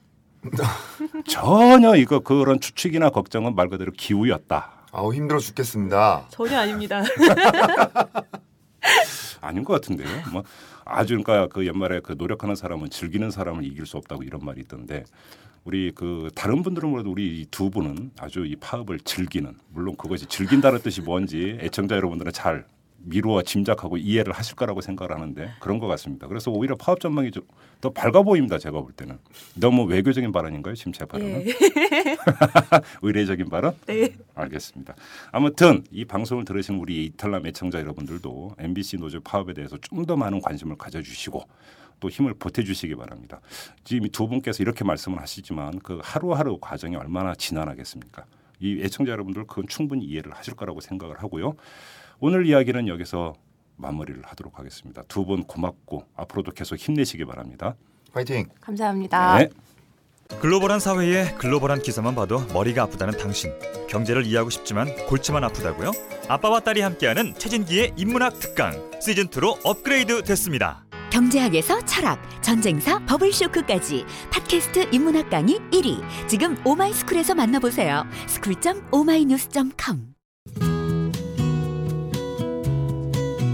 전혀 이거 그런 추측이나 걱정은 말 그대로 기우였다. 아우 힘들어 죽겠습니다. 전혀 아닙니다. 아닌 것 같은데요. 뭐 아주 그러니까 그 연말에 그 노력하는 사람은 즐기는 사람을 이길 수 없다고 이런 말이 있던데 우리 그 다른 분들은 몰라도 우리 이두 분은 아주 이 파업을 즐기는 물론 그것이 즐긴다는 뜻이 뭔지 애청자 여러분들은 잘 미루어 짐작하고 이해를 하실 거라고 생각을 하는데 그런 것 같습니다. 그래서 오히려 파업 전망이 좀 더 밝아 보입니다. 제가 볼 때는 너무 외교적인 발언인가요? 지금 제 발언은 예. 의례적인 발언? 네. 알겠습니다. 아무튼 이 방송을 들으시는 우리 이탈남 애청자 여러분들도 MBC 노조 파업에 대해서 좀 더 많은 관심을 가져주시고 또 힘을 보태주시기 바랍니다. 지금 이두 분께서 이렇게 말씀을 하시지만 그 하루하루 과정이 얼마나 지난하겠습니까? 이 애청자 여러분들 그건 충분히 이해를 하실 거라고 생각을 하고요. 오늘 이야기는 여기서 마무리를 하도록 하겠습니다. 두 분 고맙고 앞으로도 계속 힘내시기 바랍니다. 파이팅. 감사합니다. 네. 글로벌한 사회에 글로벌한 기사만 봐도 머리가 아프다는 당신. 경제를 이해하고 싶지만 골치만 아프다고요? 아빠와 딸이 함께하는 최진기의 인문학 특강 시즌 2로 업그레이드 됐습니다. 경제학에서 철학, 전쟁사, 버블 쇼크까지 팟캐스트 인문학 강의 1위. 지금 오마이스쿨에서 만나보세요. school.ohmynews.com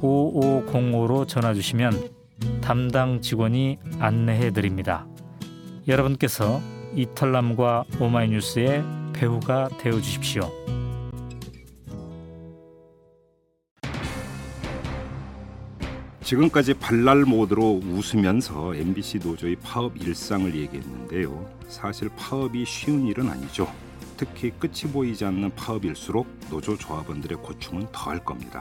733-5505로 전화 주시면 담당 직원이 안내해 드립니다. 여러분께서 이털남과 오마이뉴스의 배우가 되어 주십시오. 지금까지 발랄 모드로 웃으면서 MBC 노조의 파업 일상을 얘기했는데요. 사실 파업이 쉬운 일은 아니죠. 특히 끝이 보이지 않는 파업일수록 노조 조합원들의 고충은 더할 겁니다.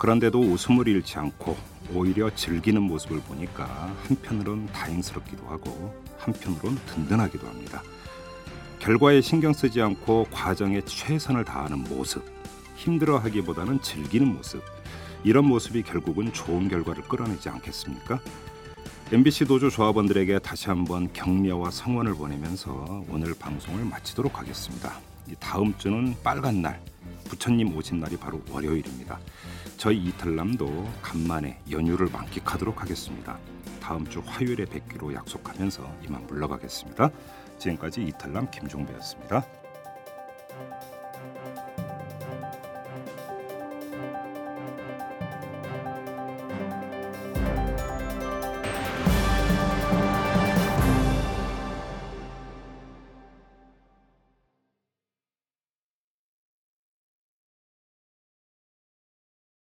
그런데도 웃음을 잃지 않고 오히려 즐기는 모습을 보니까 한편으론 다행스럽기도 하고 한편으론 든든하기도 합니다. 결과에 신경 쓰지 않고 과정에 최선을 다하는 모습, 힘들어하기보다는 즐기는 모습, 이런 모습이 결국은 좋은 결과를 끌어내지 않겠습니까? MBC 노조 조합원들에게 다시 한번 격려와 성원을 보내면서 오늘 방송을 마치도록 하겠습니다. 이 다음 주는 빨간 날, 부처님 오신 날이 바로 월요일입니다. 저희 이탈남도 간만에 연휴를 만끽하도록 하겠습니다. 다음 주 화요일에 뵙기로 약속하면서 이만 물러가겠습니다. 지금까지 이탈남 김종배였습니다.